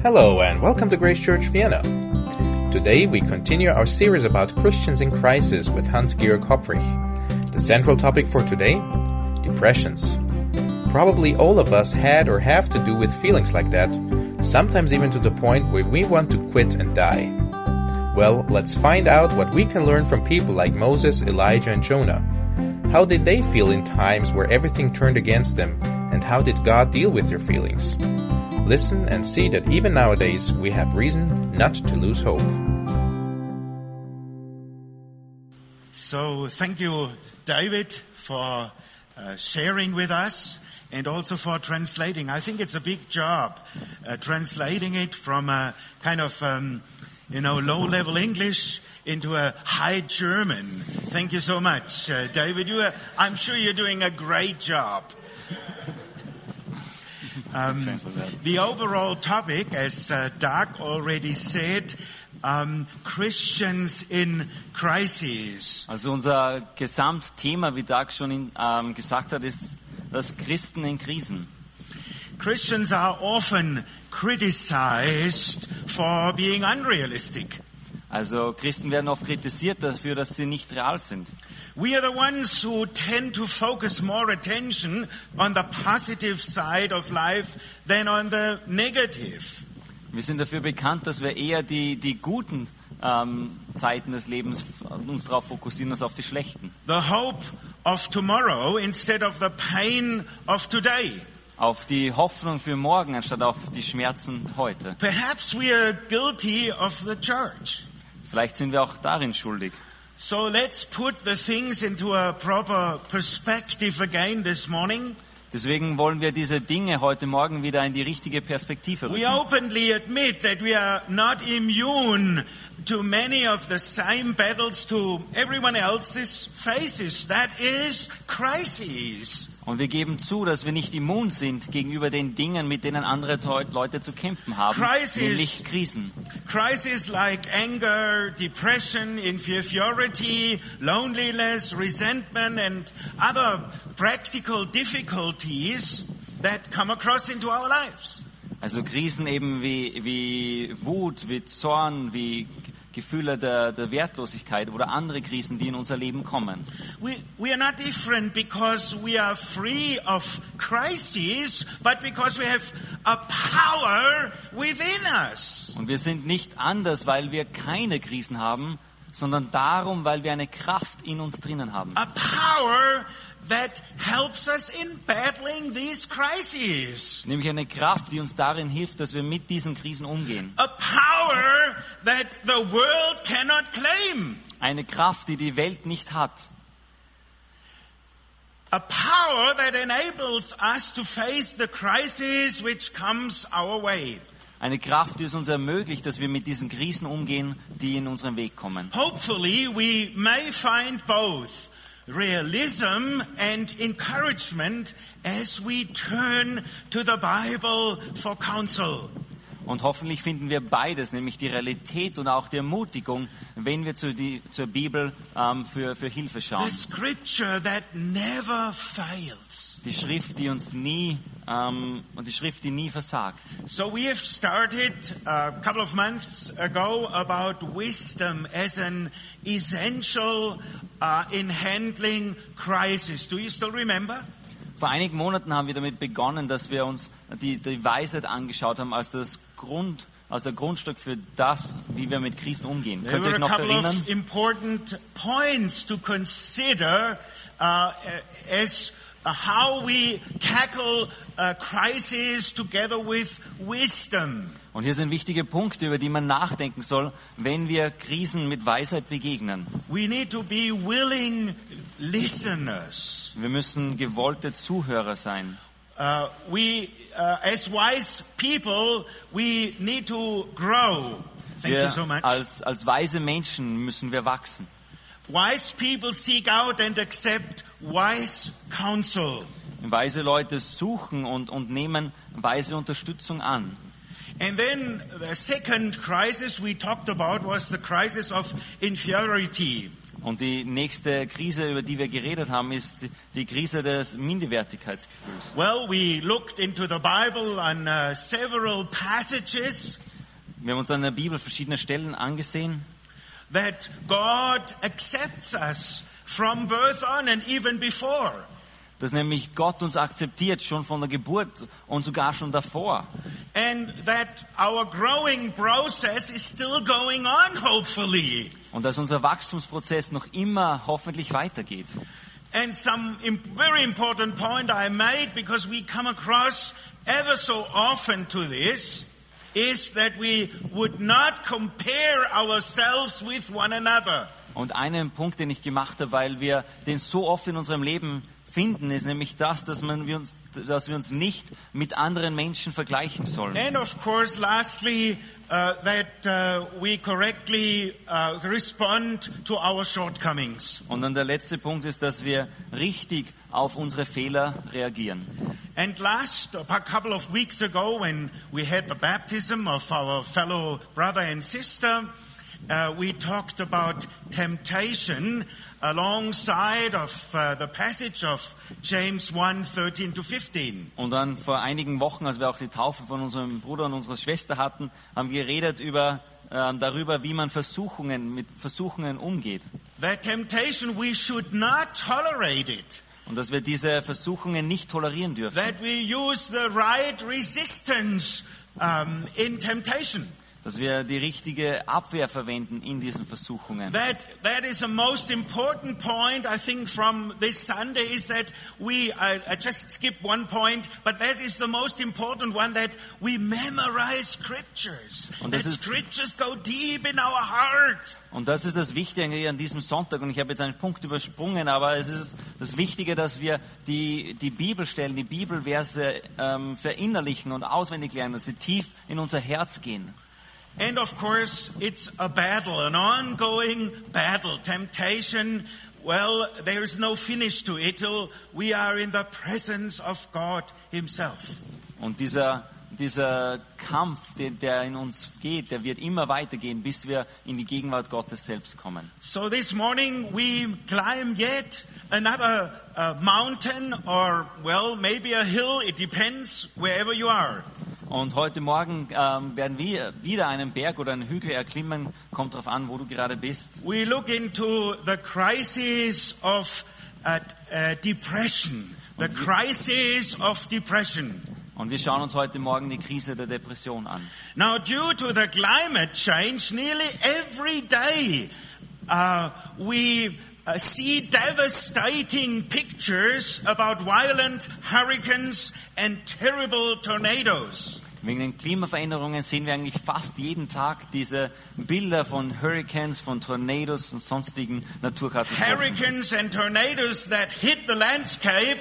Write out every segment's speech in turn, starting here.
Hello and welcome to Grace Church Vienna. Today we continue our series about Christians in crisis with Hans-Georg Hopprich. The central topic for today? Depressions. Probably all of us had or have to do with feelings like that, sometimes even to the point where we want to quit and die. Well, let's find out what we can learn from people like Moses, Elijah, and Jonah. How did they feel in times where everything turned against them, and how did God deal with their feelings? Listen and see that even nowadays we have reason not to lose hope. So thank you, David, for uh, sharing with us and also for translating. I think it's a big job uh, translating it from a kind of um, you know low-level English into a high German. Thank you so much, uh, David. You, are, I'm sure you're doing a great job. Um, the overall topic, as uh, Doug already said, um, Christians in crises. Also unser Gesamtthema, wie Doug schon in, ähm, gesagt hat, ist das Christen in Krisen. Christians are often criticized for being unrealistic. Also Christen werden oft kritisiert dafür, dass sie nicht real sind. We are the ones who tend to focus more attention on the positive side of life than on the negative. Wir sind dafür bekannt, dass wir eher die, die guten ähm, Zeiten des Lebens uns darauf fokussieren als auf die schlechten. The hope of tomorrow instead of the pain of today. Auf die Hoffnung für morgen anstatt auf die Schmerzen heute. Perhaps we are guilty of the church. Vielleicht sind wir auch darin schuldig. So let's put the things into a proper perspective again this morning. Deswegen wollen wir diese Dinge heute Morgen wieder in die richtige Perspektive We rücken. openly admit that we are not immune to many of the same battles to everyone else's faces. That is crises. Und wir geben zu, dass wir nicht immun sind gegenüber den Dingen, mit denen andere Leute zu kämpfen haben, Crisis. nämlich Krisen. Crises like anger, depression, inferiority, loneliness, resentment, and other practical difficulties that come across into our lives. Also Krisen eben wie, wie Wut, wie Zorn, wie Gefühle der, der Wertlosigkeit oder andere Krisen, die in unser Leben kommen. We, we are not different because we are free of crises, but because we have a power within us. Und wir sind nicht anders, weil wir keine Krisen haben, sondern darum, weil wir eine Kraft in uns drinnen haben. A power that helps us in battling these crises. Nämlich eine Kraft, die uns darin hilft, dass wir mit diesen Krisen umgehen. A power that the world cannot claim. Eine Kraft, die die Welt nicht hat. A power that enables us to face the crisis which comes our way. Eine Kraft, die es uns ermöglicht, dass wir mit diesen Krisen umgehen, die in unseren Weg kommen. Hopefully we may find both realism and encouragement as we turn to the Bible for counsel. Und hoffentlich finden wir beides, nämlich die Realität und auch die Ermutigung, wenn wir zu die, zur Bibel ähm, für, für Hilfe The schauen. scripture that never fails. Die Schrift, die uns nie ähm, und die Schrift, die nie versagt. So we have started a couple of months ago about wisdom as an essential uh, in handling crisis. Do you still remember? Vor einigen Monaten haben wir damit begonnen, dass wir uns die, die Weisheit angeschaut haben als das Grund, als der Grundstück für das, wie wir mit Krisen umgehen. There Könnt ihr euch a noch erinnern? important points to consider uh, as how we tackle uh, crisis together with wisdom. Und hier sind wichtige Punkte, über die man nachdenken soll, wenn wir Krisen mit Weisheit begegnen. We need to be willing listeners. Wir müssen gewollte Zuhörer sein. Uh, we, uh, as wise people, we need to grow. Thank you Wir so much. als, als weise Menschen müssen wir wachsen. Wise people seek out and accept wise counsel. Weise Leute suchen und, und nehmen weise Unterstützung an. And then the second crisis we talked about was the crisis of inferiority. Und die nächste Krise, über die wir geredet haben, ist die- Krise des Minderwertigkeitsgefühls. Well, we looked into the Bible on uh, several passages Wir haben uns an der Bibel verschiedene Stellen angesehen, that God accepts us from birth on and even before. dass nämlich Gott uns akzeptiert, schon von der Geburt und sogar schon davor. And that our growing process is still going on, hopefully. Und dass unser Wachstumsprozess noch immer hoffentlich weitergeht. And some very important point I made because we come across ever so often to this is that we would not compare ourselves with one another. Und einen Punkt, den ich gemacht habe, weil wir den so oft in unserem Leben finden, ist nämlich das, dass, man, wir, uns, dass wir uns nicht mit anderen Menschen vergleichen sollen. And of course, lastly, uh, that uh, we correctly uh, respond to our shortcomings. Und dann der letzte Punkt ist, dass wir richtig auf unsere Fehler reagieren. And last, a couple of weeks ago, when we had the baptism of our fellow brother and sister, uh, we talked about temptation alongside of uh, the passage of James 1, 13 to 15. Und dann vor einigen Wochen, als wir auch die Taufe von unserem Bruder und unserer Schwester hatten, haben wir geredet über, ähm, darüber, wie man Versuchungen, mit Versuchungen umgeht. That temptation, we should not tolerate it. Und dass wir diese Versuchungen nicht tolerieren dürfen. That we use the right resistance um, in temptation. Dass wir die richtige Abwehr verwenden in diesen Versuchungen. That that is a most important point I think from this Sunday is that we I, I just skip one point, but that is the most important one that we memorize scriptures. Und that das ist- scriptures go deep in our heart. Und das ist das Wichtige an diesem Sonntag. Und ich habe jetzt einen Punkt übersprungen, aber es ist das Wichtige, dass wir die, die Bibelstellen, die Bibelverse ähm, verinnerlichen und auswendig lernen, dass sie tief in unser Herz gehen. And of course, it's a battle, an ongoing battle. Temptation, well, there's no finish to it till we are in the presence of God Himself. Und dieser, dieser Kampf, der, der in uns geht, der wird immer weitergehen, bis wir in die Gegenwart Gottes selbst kommen. So this morning we climb yet another uh, mountain or, well, maybe a hill. It depends wherever you are. Und heute Morgen ähm, werden wir wieder einen Berg oder einen Hügel erklimmen. Kommt darauf an, wo du gerade bist. We look into the crisis of uh, uh, depression. The crisis of depression. Und wir schauen uns heute Morgen die Krise der Depression an. Now, due to the climate change, nearly every day uh, we uh, see devastating pictures about violent hurricanes and terrible tornadoes. Wegen den Klimaveränderungen sehen wir eigentlich fast jeden Tag diese Bilder von Hurricanes, von Tornados und sonstigen Naturkatastrophen. Hurricanes and tornadoes that hit the landscape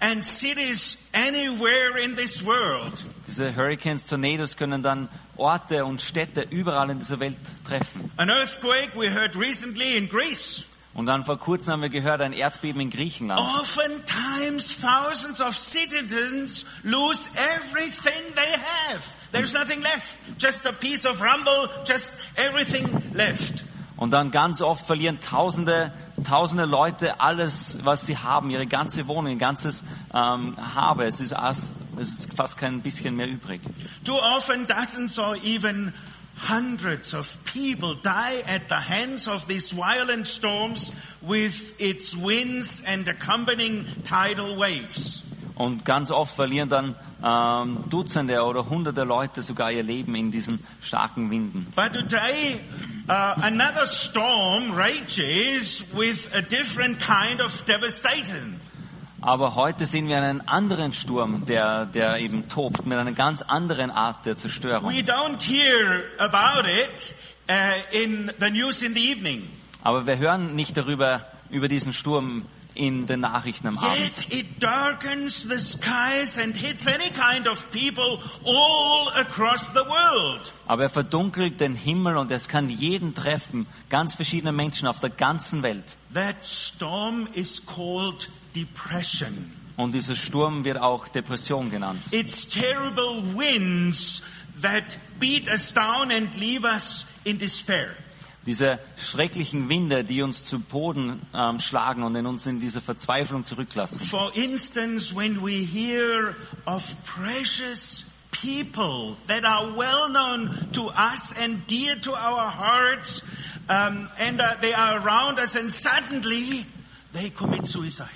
and cities anywhere in this world. Diese Hurricanes, Tornados können dann Orte und Städte überall in dieser Welt treffen. An earthquake we heard recently in Greece. Und dann vor kurzem haben wir gehört, ein Erdbeben in Griechenland. Oftentimes, thousands of citizens lose everything they have. There's nothing left. Just a piece of rumble, just everything left. Und dann ganz oft verlieren Tausende, Tausende Leute alles, was sie haben, ihre ganze Wohnung, ihr ganzes ähm, Habe. Es ist, es ist fast kein bisschen mehr übrig. Too often, dozens or even hundreds of people die at the hands of these violent storms with its winds and accompanying tidal waves. Und ganz oft verlieren dann ähm, Dutzende oder Hunderte Leute sogar ihr Leben in diesen starken Winden. But today, uh, another storm rages with a different kind of devastation. Aber heute sehen wir einen anderen Sturm, der, der eben tobt, mit einer ganz anderen Art der Zerstörung. We don't hear about it uh, in the news in the evening. Aber wir hören nicht darüber, über diesen Sturm in den Nachrichten am Abend. Yet it darkens the skies and hits any kind of people all across the world. Aber er verdunkelt den Himmel und es kann jeden treffen, ganz verschiedene Menschen auf der ganzen Welt. That storm is called depression. Und dieser Sturm wird auch Depression genannt. It's terrible winds that beat us down and leave us in despair. Diese schrecklichen Winde, die uns zu Boden ähm, schlagen und in uns in diese Verzweiflung zurücklassen. For instance, when we hear of precious people that are well known to us and dear to our hearts, um, and uh, they are around us, and suddenly they commit suicide.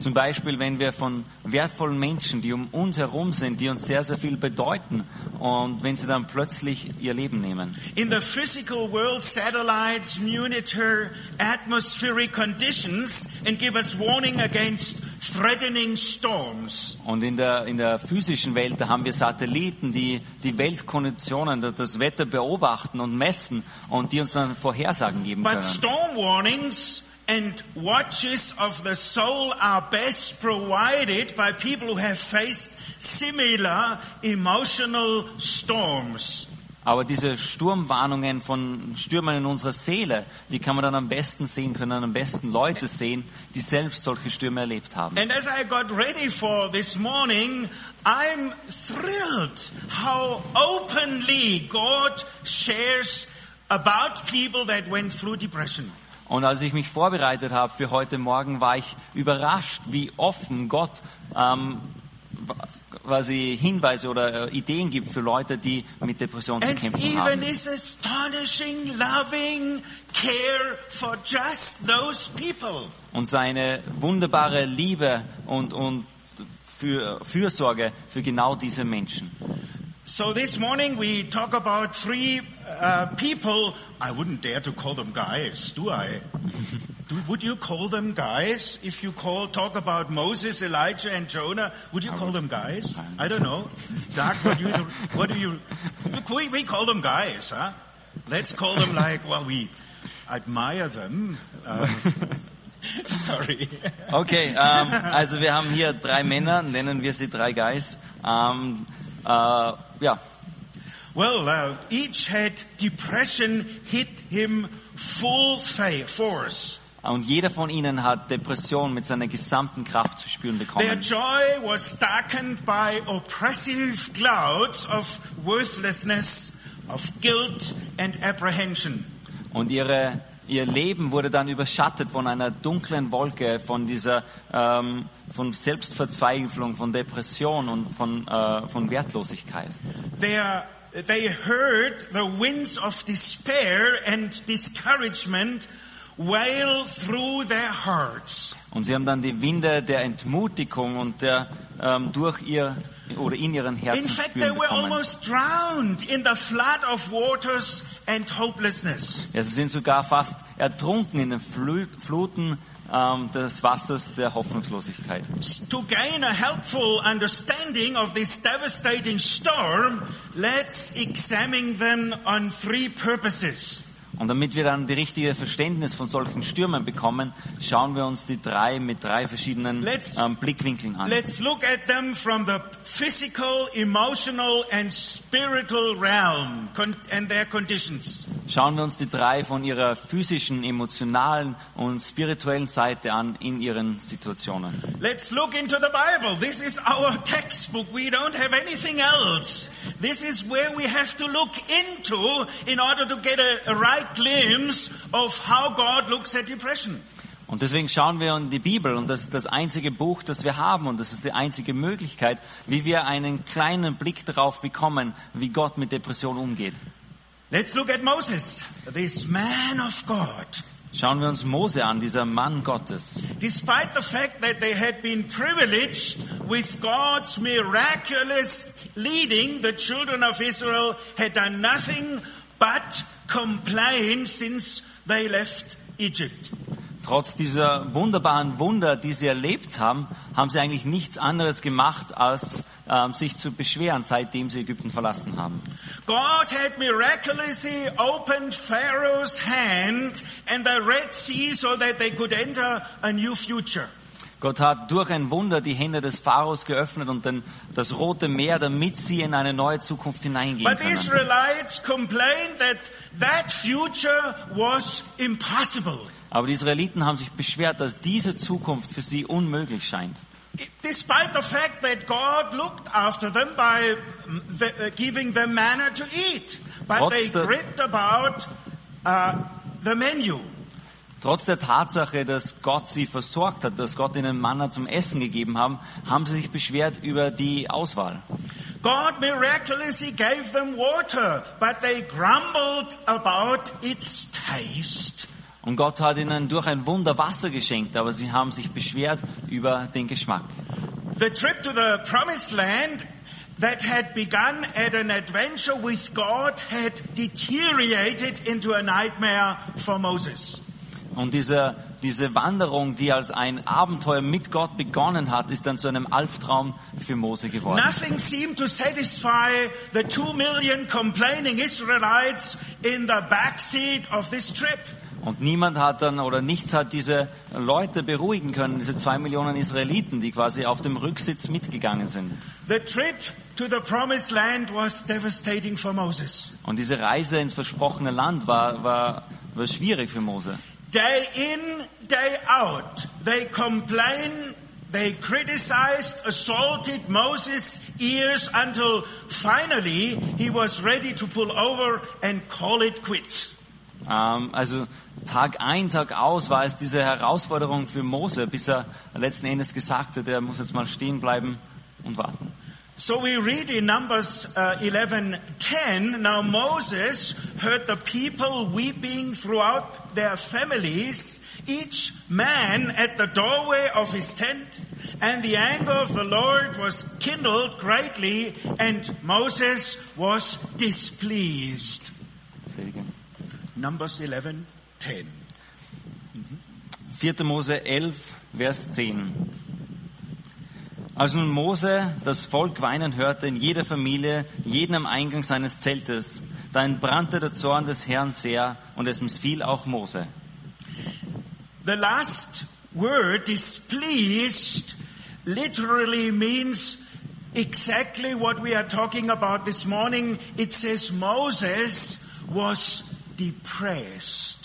Zum Beispiel, wenn wir von wertvollen Menschen, die um uns herum sind, die uns sehr, sehr viel bedeuten, und wenn sie dann plötzlich ihr Leben nehmen. In the physical world, satellites monitor atmospheric conditions and give us warning against threatening storms. Und in der, in der physischen Welt, da haben wir Satelliten, die die Weltkonditionen, das Wetter beobachten und messen und die uns dann Vorhersagen geben But können. storm warnings and watches of the soul are best provided by people who have faced similar emotional storms. Aber diese Sturmwarnungen von Stürmen in unserer Seele, die kann man dann am besten sehen, können am besten Leute sehen, die selbst solche Stürme erlebt haben. And as I got ready for this morning, I'm thrilled how openly God shares about people that went through depression. Und als ich mich vorbereitet habe für heute Morgen, war ich überrascht, wie offen Gott ähm, quasi Hinweise oder äh, Ideen gibt für Leute, die mit Depressionen zu kämpfen even haben. his astonishing, loving care for just those people. Und seine wunderbare Liebe und, und für Fürsorge für genau diese Menschen. So this morning we talk about three uh, people. I wouldn't dare to call them guys, do I? do, would you call them guys if you call talk about Moses, Elijah, and Jonah? Would you call them guys? I don't know. Doug, what do you? What do you? We, we call them guys, huh? Let's call them like well, we admire them. Um, sorry. Okay, ähm, also wir haben hier drei Männer, nennen wir sie drei Guys. Ähm, äh, ja, Well, uh, each had depression hit him full force. und jeder von ihnen hat Depression mit seiner gesamten Kraft zu spüren Their bekommen. joy was darkened by oppressive clouds of worthlessness, of guilt and apprehension. Und ihre, ihr Leben wurde dann überschattet von einer dunklen Wolke, von dieser, ähm, von Selbstverzweiflung, von Depression und von, äh, von Wertlosigkeit. Their, they heard the winds of despair and discouragement wail through their hearts. Und sie haben dann die Winde der Entmutigung und der ähm, durch ihr oder in ihren Herzen In fact, they were almost drowned in the flood of waters and hopelessness. Ja, sie sind sogar fast ertrunken in den Flu Fluten ähm, des Wassers der Hoffnungslosigkeit. To gain a helpful understanding of this devastating storm, let's examine them on three purposes. Und damit wir dann die richtige Verständnis von solchen Stürmen bekommen, schauen wir uns die drei mit drei verschiedenen Let's- ähm, Blickwinkeln an. Let's look at them from the physical, emotional, and spiritual realm and their conditions. Schauen wir uns die drei von ihrer physischen, emotionalen und spirituellen Seite an in ihren Situationen. Let's look into the Bible. This is our textbook. We don't have anything else. This is where we have to look into in order to get a, a right glimpse of how God looks at depression. Und deswegen schauen wir in die Bibel und das ist das einzige Buch, das wir haben und das ist die einzige Möglichkeit, wie wir einen kleinen Blick darauf bekommen, wie Gott mit Depression umgeht. Let's look at Moses, this man of God. Schauen wir uns Mose an, dieser Mann Gottes. Despite the fact that they had been privileged with God's miraculous leading, the children of Israel had done nothing but complain since they left Egypt. Trotz dieser wunderbaren Wunder, die sie erlebt haben, haben sie eigentlich nichts anderes gemacht, als ähm, sich zu beschweren, seitdem sie Ägypten verlassen haben. God had miraculously opened Pharaoh's hand and the Red Sea so that they could enter a new future. Gott hat durch ein Wunder die Hände des Pharaos geöffnet und den, das Rote Meer, damit sie in eine neue Zukunft hineingehen But können. Israelites complained that that future was impossible. Aber die Israeliten haben sich beschwert, dass diese Zukunft für sie unmöglich scheint. Despite the fact that God looked after them by mm, the, uh, giving them manna to eat. But Trotz they gripped about uh, the menu. Trotz der Tatsache, dass Gott sie versorgt hat, dass Gott ihnen Manna zum Essen gegeben haben, haben sie sich beschwert über die Auswahl. God miraculously gave them water, but they grumbled about its taste. Und Gott hat ihnen durch ein Wunder Wasser geschenkt, aber sie haben sich beschwert über den Geschmack. The trip to the promised land that had begun at an adventure with God had deteriorated into a nightmare for Moses. Und diese, diese Wanderung, die als ein Abenteuer mit Gott begonnen hat, ist dann zu einem Albtraum für Mose geworden. Nothing seemed to satisfy the two million complaining Israelites in the backseat of this trip. Und niemand hat dann oder nichts hat diese Leute beruhigen können, diese zwei Millionen Israeliten, die quasi auf dem Rücksitz mitgegangen sind. The trip to the promised land was devastating for Moses. Und diese Reise ins versprochene Land war, war, war schwierig für Mose. Day in, day out, they complain, they criticized, assaulted Moses' ears until finally he was ready to pull over and call it quits. Ähm, also Tag ein, Tag aus war es diese Herausforderung für Mose, bis er letzten Endes gesagt hat, er muss jetzt mal stehen bleiben und warten. So we read in Numbers uh, 11:10. Now Moses heard the people weeping throughout their families, each man at the doorway of his tent, and the anger of the Lord was kindled greatly, and Moses was displeased. Numbers 11:10. 4. Mose 11, Vers 10. Als nun Mose das Volk weinen hörte in jeder Familie, jeden am Eingang seines Zeltes, da entbrannte der Zorn des Herrn sehr und es missfiel auch Mose. The last word, displeased, literally means exactly what we are talking about this morning. It says Moses was depressed.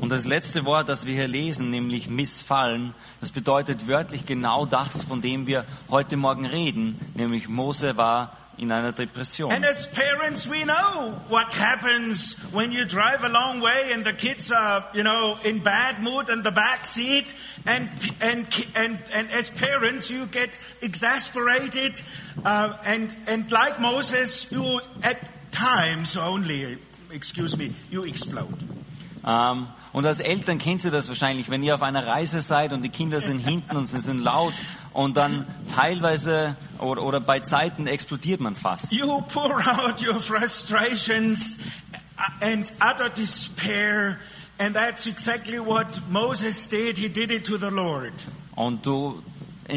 Und das letzte Wort, das wir hier lesen, nämlich missfallen, das bedeutet wörtlich genau das, von dem wir heute Morgen reden, nämlich Mose war in einer Depression. And as parents, we know what happens when you drive a long way and the kids are, you know, in bad mood in the back seat. And, and, and, and as parents, you get exasperated. Uh, and, and like Moses, you at times only, excuse me, you explode. Ähm, und als Eltern kennt ihr das wahrscheinlich, wenn ihr auf einer Reise seid und die Kinder sind hinten und sie sind laut und dann teilweise oder, oder bei Zeiten explodiert man fast. You pour out your frustrations and utter despair. And that's exactly what Moses did. He did it to the Lord. Und du,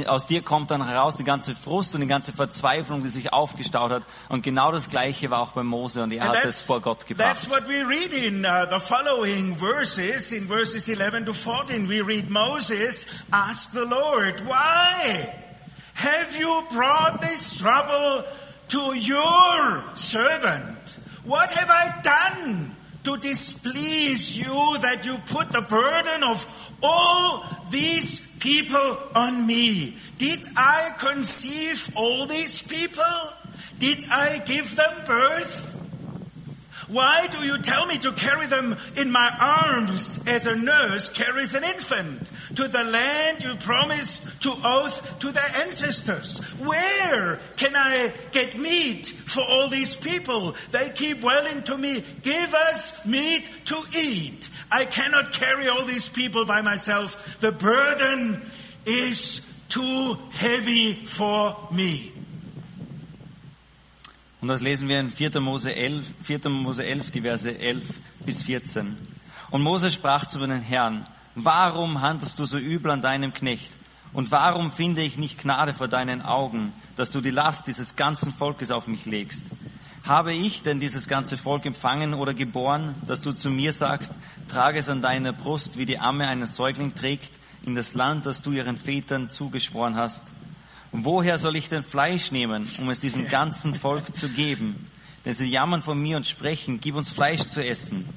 aus dir kommt dann heraus die ganze Frust und die ganze Verzweiflung, die sich aufgestaut hat. Und genau das Gleiche war auch bei Mose und er And hat es vor Gott gebracht. that's what we read in uh, the following verses, in verses 11 to 14. We read Moses asked the Lord, why have you brought this trouble to your servant? What have I done to displease you that you put the burden of all these people on me? Did I conceive all these people? Did I give them birth? Why do you tell me to carry them in my arms as a nurse carries an infant to the land you promised to oath to their ancestors? Where can I get meat for all these people? They keep wailing to me, give us meat to eat. I cannot carry all these people by myself. The burden is too heavy for me. Und das lesen wir in 4. Mose 11, 4. Mose 11, die Verse 11 bis 14. Und Mose sprach zu den Herrn, warum handelst du so übel an deinem Knecht? Und warum finde ich nicht Gnade vor deinen Augen, dass du die Last dieses ganzen Volkes auf mich legst? Habe ich denn dieses ganze Volk empfangen oder geboren, dass du zu mir sagst, trage es an deiner Brust, wie die Amme einen Säugling trägt, in das Land, das du ihren Vätern zugeschworen hast? Und woher soll ich denn Fleisch nehmen, um es diesem ganzen Volk zu geben? Denn sie jammern von mir und sprechen, gib uns Fleisch zu essen.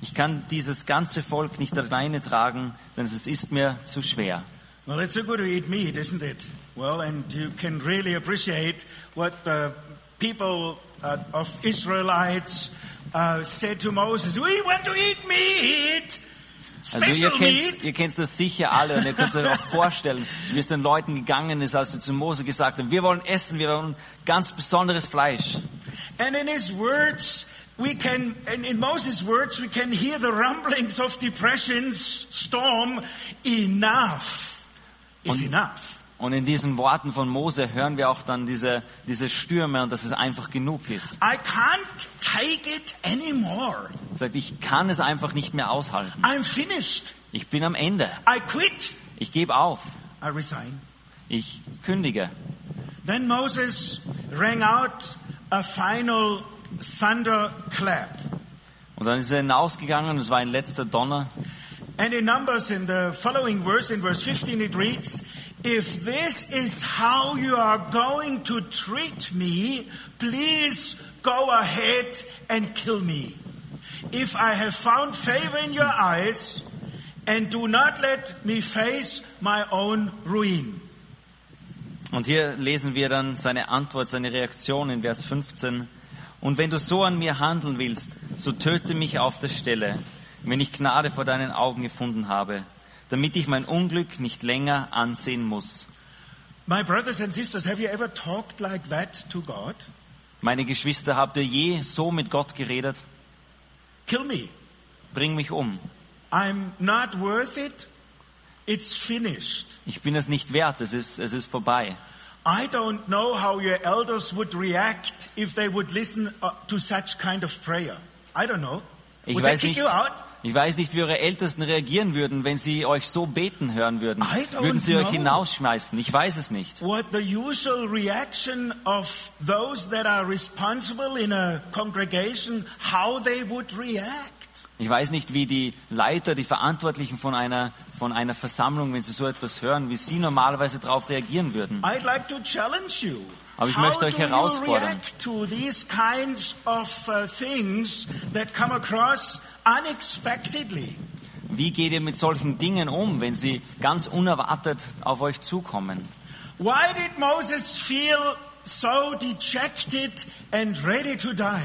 Ich kann dieses ganze Volk nicht alleine tragen, denn es ist mir zu schwer. Well, it's so good eat meat, isn't it? Well, and you can really appreciate what the people uh, of Israelites uh, said to Moses, "We want to eat meat, Also ihr kennt, meat." ihr kennt das sicher alle und ihr könnt euch auch vorstellen, wie es den Leuten gegangen ist, als sie zu Mose gesagt haben, wir wollen essen, wir wollen ganz besonderes Fleisch. And in his words, we can, and in Moses' words, we can hear the rumblings of depression's storm. Enough is Und- enough. Und in diesen Worten von Mose hören wir auch dann diese, diese Stürme und dass es einfach genug ist. I can't take it anymore. Er sagt, ich kann es einfach nicht mehr aushalten. I'm finished. Ich bin am Ende. I quit. Ich gebe auf. I resign. Ich kündige. Then Moses rang out a final thunderclap. Und dann ist er hinausgegangen, es war ein letzter Donner. And in Numbers, in the following verse, in verse 15, it reads, If this is how you are going to treat me, please go ahead and kill me. If I have found favor in your eyes, and do not let me face my own ruin. Und hier lesen wir dann seine Antwort, seine Reaktion in Vers 15. Und wenn du so an mir handeln willst, so töte mich auf der Stelle, wenn ich Gnade vor deinen Augen gefunden habe, damit ich mein Unglück nicht länger ansehen muss. My brothers and sisters, have you ever talked like that to God? Meine Geschwister, habt ihr je so mit Gott geredet? Kill me. Bring mich um. I'm not worth it. It's finished. Ich bin es nicht wert, es ist, es ist vorbei. I don't know how your elders would react if they would listen uh, to such kind of prayer. I don't know. Ich would they weiß kick nicht, you out? Ich weiß nicht, wie eure Ältesten reagieren würden, wenn sie euch so beten hören würden. Würden sie euch hinausschmeißen? Ich weiß es nicht. What the usual reaction of those that are responsible in a congregation, how they would react. Ich weiß nicht, wie die Leiter, die Verantwortlichen von einer, von einer Versammlung, wenn sie so etwas hören, wie sie normalerweise darauf reagieren würden. I'd like to challenge you. Aber ich How möchte euch herausfordern. react to these kinds of uh, things that come across unexpectedly? Wie geht ihr mit solchen Dingen um, wenn sie ganz unerwartet auf euch zukommen? Why did Moses feel so dejected and ready to die?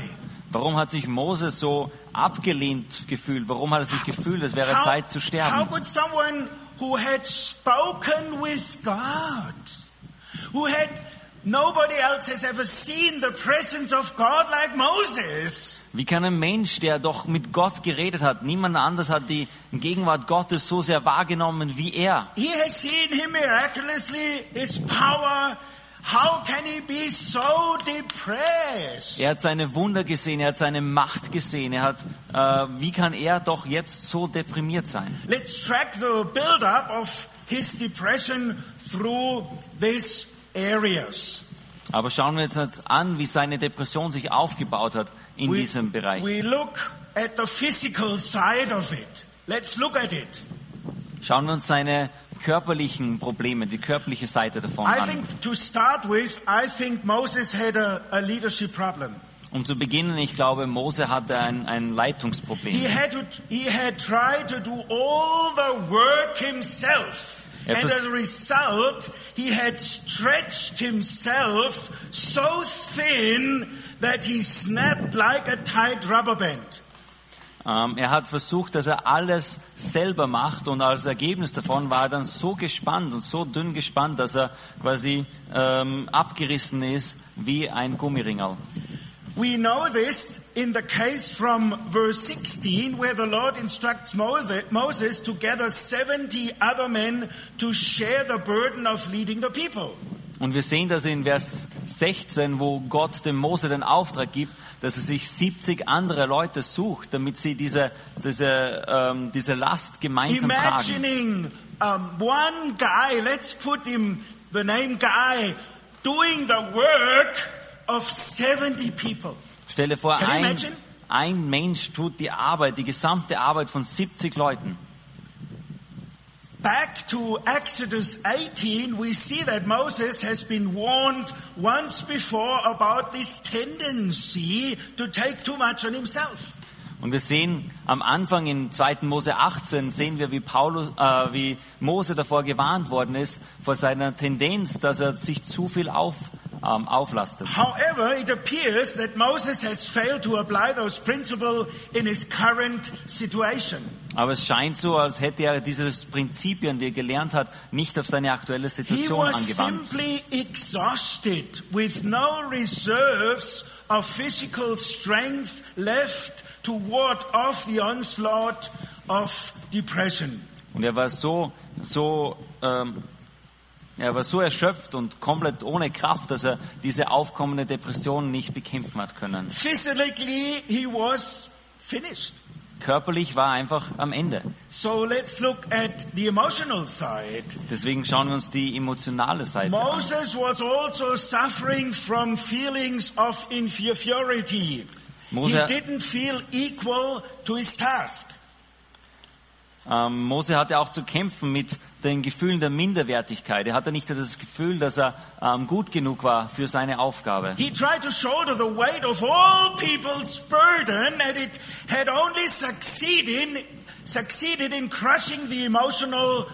Warum hat sich Moses so abgelehnt gefühlt? Warum hat er sich gefühlt, es wäre Zeit zu how sterben? could someone who had spoken with God, who had nobody else has ever seen the presence of God like Moses, Wie kann ein Mensch, der doch mit Gott geredet hat, niemand anders hat die Gegenwart Gottes so sehr wahrgenommen wie er? he has seen him miraculously, his power. How can he be so depressed? Er hat seine Wunder gesehen, er hat seine Macht gesehen, er hat, äh, wie kann er doch jetzt so deprimiert sein? Let's track the build-up of his depression through these areas. Aber schauen wir uns jetzt an, wie seine Depression sich aufgebaut hat in diesem Bereich. we look at the physical side of it. Let's look at it. Schauen wir uns seine körperlichen Probleme, die körperliche Seite davon I an. think to start with, I think Moses had a, a leadership problem. Um zu beginnen, ich glaube, Mose hatte ein, ein He Leitungsproblem. had to, he had tried to do all the work himself. Er And as a result, he had stretched himself so thin that he snapped like a tight rubber band. Ähm, er hat versucht, dass er alles selber macht und als Ergebnis davon war er dann so gespannt und so dünn gespannt, dass er quasi ähm, abgerissen ist wie ein Gummiringel. We know this in the case from verse 16 where the Lord instructs Mose- Moses to gather 70 other men to share the burden of leading the people. Und wir sehen das in Vers 16, wo Gott dem Mose den Auftrag gibt, dass er sich 70 andere Leute sucht, damit sie diese, diese, ähm, diese Last gemeinsam tragen. Imagining um, one guy, let's put him the name guy, doing the work of 70 people. Stelle vor, Can ein, imagine? ein Mensch tut die Arbeit, die gesamte Arbeit von 70 Leuten. Back to Exodus 18, we see that Moses has been warned once before about this tendency to take too much on himself. Und wir sehen am Anfang in 2. Mose 18 sehen wir, wie Paulus, äh, wie Mose davor gewarnt worden ist vor seiner Tendenz, dass er sich zu viel auf, ähm, auflastet. However, it appears that Moses has failed to apply those principles in his current situation. Aber es scheint so, als hätte er diese Prinzipien, die er gelernt hat, nicht auf seine aktuelle He Situation was angewandt. simply exhausted with no reserves of physical strength left to ward off the onslaught of depression. Und er war so, so, ähm, er war so erschöpft und komplett ohne Kraft, dass er diese aufkommende Depression nicht bekämpfen hat können. Physically, he was finished. Körperlich war er einfach am Ende. So let's look at the emotional side. Deswegen schauen wir uns die emotionale Seite an. Moses was also suffering from feelings of inferiority. He Mose, didn't feel equal to his task. ähm, Mose hatte auch zu kämpfen mit den Gefühlen der Minderwertigkeit. Er hatte nicht das Gefühl, dass er ähm, gut genug war für seine Aufgabe. He tried to shoulder the weight of all people's burden and it had only succeeded, succeeded in crushing the emotional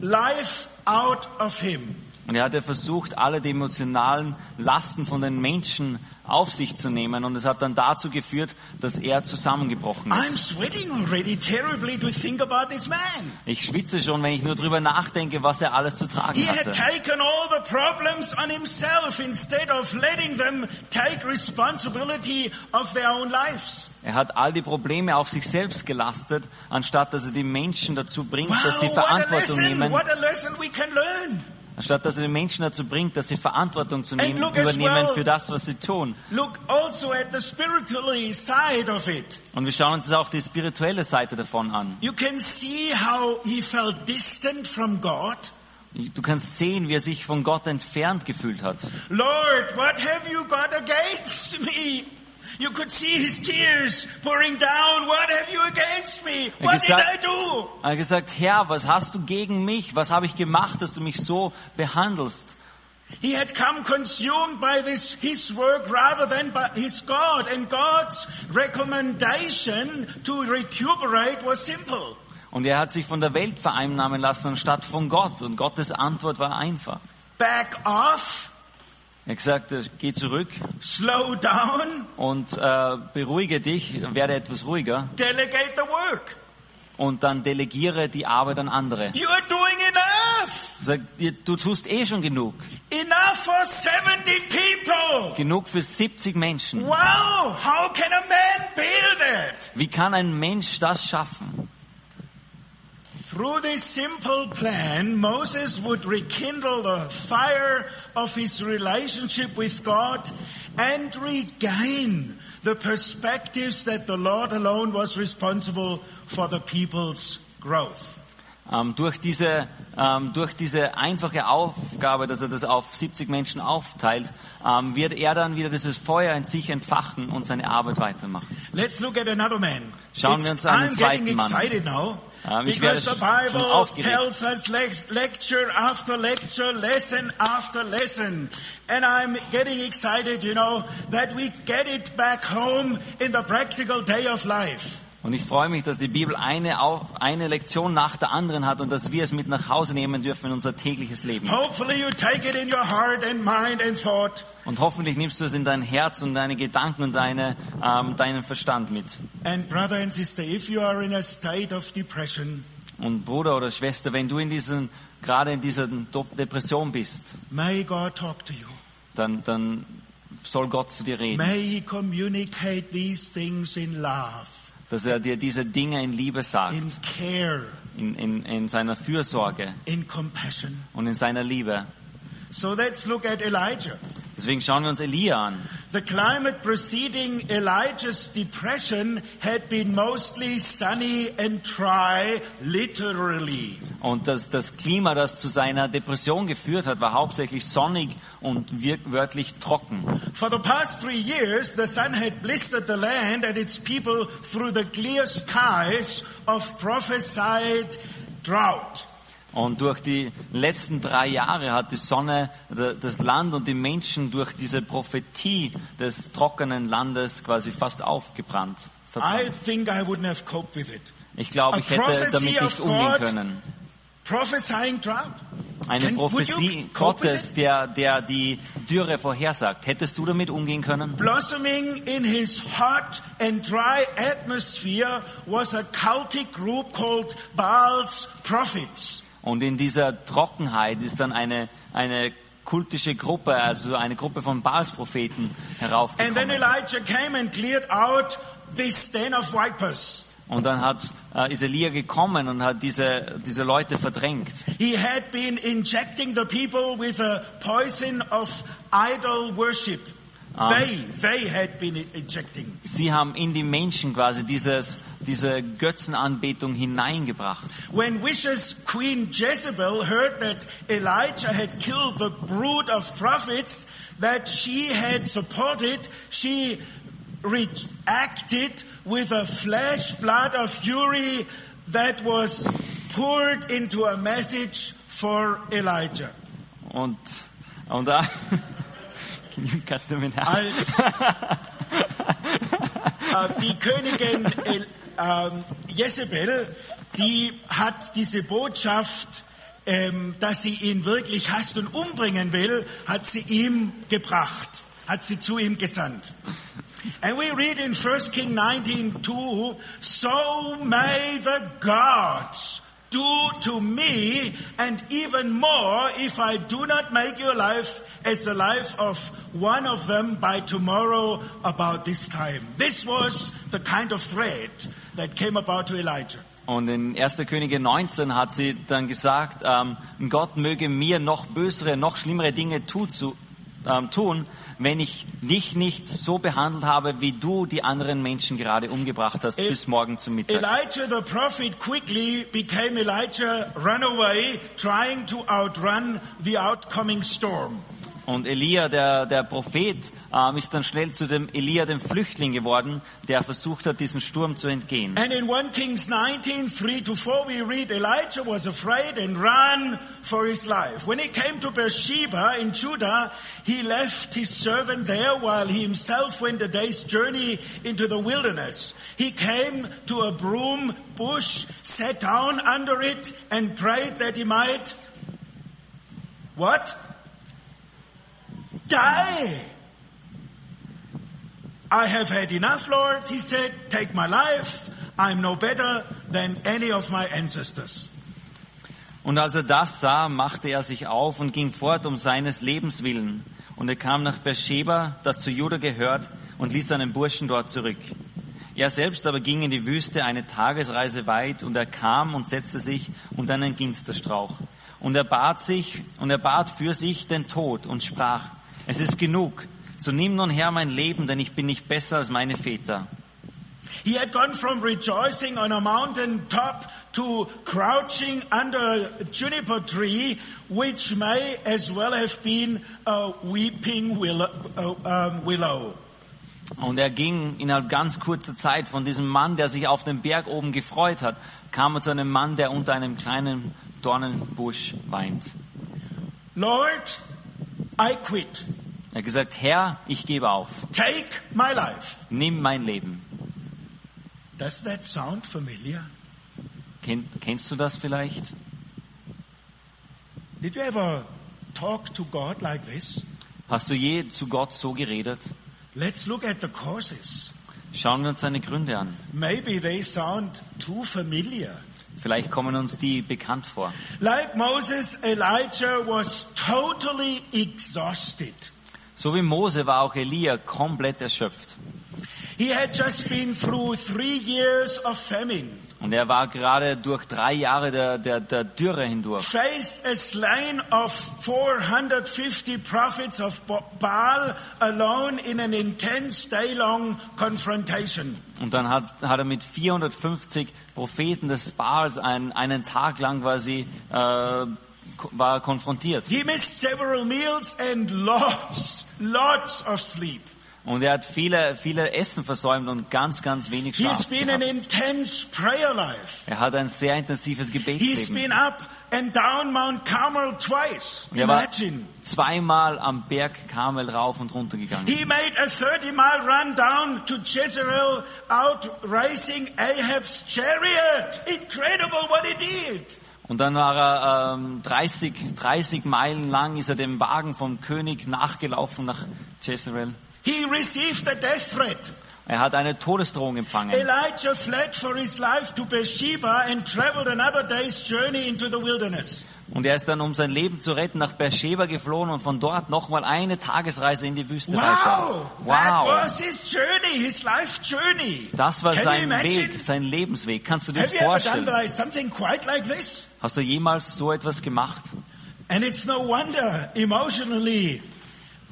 life out of him. Und er hatte versucht, alle die emotionalen Lasten von den Menschen auf sich zu nehmen. Und es hat dann dazu geführt, dass er zusammengebrochen ist. Ich schwitze schon, wenn ich nur drüber nachdenke, was er alles zu tragen He had hatte. Er hat all die Probleme auf sich selbst gelastet, anstatt dass er die Menschen dazu bringt, dass sie Wow, what a Verantwortung nehmen. Anstatt dass er die Menschen dazu bringt, dass sie Verantwortung zu nehmen, übernehmen well- für das, was sie tun. Also. Und wir schauen uns auch die spirituelle Seite davon an. You can see how he felt distant from God. Du kannst sehen, wie er sich von Gott entfernt gefühlt hat. Lord, what have you got against me? You could see his tears pouring down. What have you against me? Er What did gesagt- I do? Er hat gesagt, Herr, was hast du gegen mich? Was habe ich gemacht, dass du mich so behandelst? He had come consumed by this, his work rather than by his God. And God's recommendation to recuperate was simple. Und er hat sich von der Welt vereinnahmen lassen anstatt von Gott. Und Gottes Antwort war einfach. Back off, Er gesagt, äh, geh zurück slow down, und äh, beruhige dich, werde etwas ruhiger delegate the work. und dann delegiere die Arbeit an andere. You are doing enough. Dir- du tust eh schon genug. Enough for 70 people. Genug für 70 Menschen. Wow, how can a man bear that? Wie kann ein Mensch das schaffen? Through this simple plan, Moses would rekindle the fire of his relationship with God and regain the perspectives that the Lord alone was responsible for the people's growth. Ähm, durch, diese, ähm, durch diese einfache Aufgabe, dass er das auf 70 Menschen aufteilt, ähm, wird er dann wieder dieses Feuer in sich entfachen und seine Arbeit weitermachen. Let's look at another man. Schauen wir uns einen I'm zweiten Mann. ich because the Bible tells us lec- lecture after lecture, lesson after lesson. And I'm getting excited, you know, that we get it back home in the practical day of life. Und ich freue mich, dass die Bibel eine, eine Lektion nach der anderen hat und dass wir es mit nach Hause nehmen dürfen in unser tägliches Leben. Und hoffentlich nimmst du es in dein Herz und deine Gedanken und deine, ähm, deinen Verstand mit. And brother and sister, if you are in a state of depression, Und Bruder oder Schwester, wenn du in diesen, gerade in dieser Depression bist, may God talk to you. dann, dann soll Gott zu dir reden. May He communicate these things in love, Dass er dir diese Dinge in Liebe sagt, in care, in, in, in seiner Fürsorge in compassion. und in seiner Liebe. So let's look at Elijah. Deswegen schauen wir uns Elia an. The climate preceding Elijah's depression had been mostly sunny and dry, literally. Und das, das Klima, das zu seiner Depression geführt hat, war hauptsächlich sonnig und wörtlich trocken. For the past three years, the sun had blistered the land and its people through the clear skies of prophesied drought. Und durch die letzten drei Jahre hat die Sonne das Land und die Menschen durch diese Prophetie des trockenen Landes quasi fast aufgebrannt. I think I wouldn't have coped with it. Ich glaube, ich hätte damit nicht umgehen können. Eine with Gottes, der, der die Dürre vorhersagt. Hättest du damit umgehen können? Blossoming in his hot and dry atmosphere was a cultic group called Baal's prophets. Und in dieser Trockenheit ist dann eine, eine kultische Gruppe, also eine Gruppe von Baalspropheten And then heraufgekommen. Elijah came and cleared out this den of vipers. Und dann hat, äh, ist Elia gekommen und hat diese, diese Leute verdrängt. He had been injecting the people with a poison of idol worship. Um, they, they had been injecting. Sie haben in die Menschen quasi dieses, diese Götzenanbetung hineingebracht. When vicious Queen Jezebel heard that Elijah had killed the brood of prophets that she had supported, she reacted with a flesh blood of fury that was poured into a message for Elijah. Und, und da, you cut them in half? Als äh, die Königin El, ähm, Jezebel, die hat diese Botschaft, ähm, dass sie ihn wirklich hasst und umbringen will, hat sie ihm gebracht, hat sie zu ihm gesandt. And we read in 1 King 19, 2, So may the gods do to me and even more if I do not make your life as the life of one of them by tomorrow about this time. This was the kind of threat that came about to Elijah. Und in 1. Könige 19 hat sie dann gesagt, ähm, Gott möge mir noch bösere, noch schlimmere Dinge tu, zu, ähm, tun, wenn ich dich nicht so behandelt habe, wie du die anderen Menschen gerade umgebracht hast, El- bis morgen zum Mittag. Elijah the prophet quickly became Elijah runaway, trying to outrun the outcoming storm. Und Elia, der, der Prophet, ähm, ist dann schnell zu dem Elia, dem Flüchtling geworden, der versucht hat, diesem Sturm zu entgehen. And in 1 Kings 19, 3 to 4, we read Elijah was afraid and ran for his life. When he came to Beersheba in Judah, he left his servant there while he himself went a day's journey into the wilderness. He came to a broom bush, sat down under it and prayed that he might, what? Die. I have had enough, Lord, he said. Take my life. I'm no better than any of my ancestors. Und als er das sah, machte er sich auf und ging fort um seines Lebens willen. Und er kam nach Beersheba, das zu Juda gehört, und ließ seinen Burschen dort zurück. Er selbst aber ging in die Wüste eine Tagesreise weit, und er kam und setzte sich unter einen Ginsterstrauch. Und er bat sich, und er bat für sich den Tod und sprach, es ist genug, so nimm nun her mein Leben, denn ich bin nicht besser als meine Väter. He had gone from rejoicing on a mountain top to crouching under a juniper tree, which may as well have been a weeping willow. uh. Und er ging innerhalb ganz kurzer Zeit von diesem Mann, der sich auf dem Berg oben gefreut hat, kam er zu einem Mann, der unter einem kleinen Dornenbusch weint. Lord, I quit. Er hat gesagt, Herr, ich gebe auf. Take my life. Nimm mein Leben. Does that sound familiar? Ken, kennst du das vielleicht? Did you ever talk to God like this? Hast du je zu Gott so geredet? Let's look at the causes. Schauen wir uns seine Gründe an. Maybe they sound too familiar. Vielleicht kommen uns die bekannt vor. Like Moses, Elijah was totally exhausted. So wie Mose war auch Elia komplett erschöpft. He had just been through three years of famine, Und er war gerade durch drei Jahre der, der, der Dürre hindurch. faced a slain of 450 prophets of Ba- Baal alone in an intense day-long confrontation. Und dann hat, hat er mit 450 Propheten des Baals einen, einen Tag lang quasi äh, war konfrontiert. He missed several meals and lots, lots of sleep. Und er hat viele, viele Essen versäumt und ganz, ganz wenig He's Schlaf been an gehabt. intense prayer life. Er hat ein sehr intensives He's Gebetsleben. been up and down Mount Carmel twice. Er war zweimal am Berg Karmel rauf und runter gegangen. He made a 30 mile run down to Jezreel, out racing Ahab's chariot. Incredible what he did. Und dann war er ähm, 30, 30 Meilen lang, ist er dem Wagen vom König nachgelaufen nach Jezreel. He received a death threat. Er hat eine Todesdrohung empfangen. Elijah fled for his life to Beersheba and traveled another day's journey into the wilderness. Und er ist dann, um sein Leben zu retten, nach Beersheba geflohen und von dort nochmal eine Tagesreise in die Wüste Wow! weiter. That Wow! was his journey, his life journey. Das war Can sein? Weg, sein Lebensweg. Kannst du dir das vorstellen? like something quite like this? Hast du jemals so etwas gemacht? And it's no wonder emotionally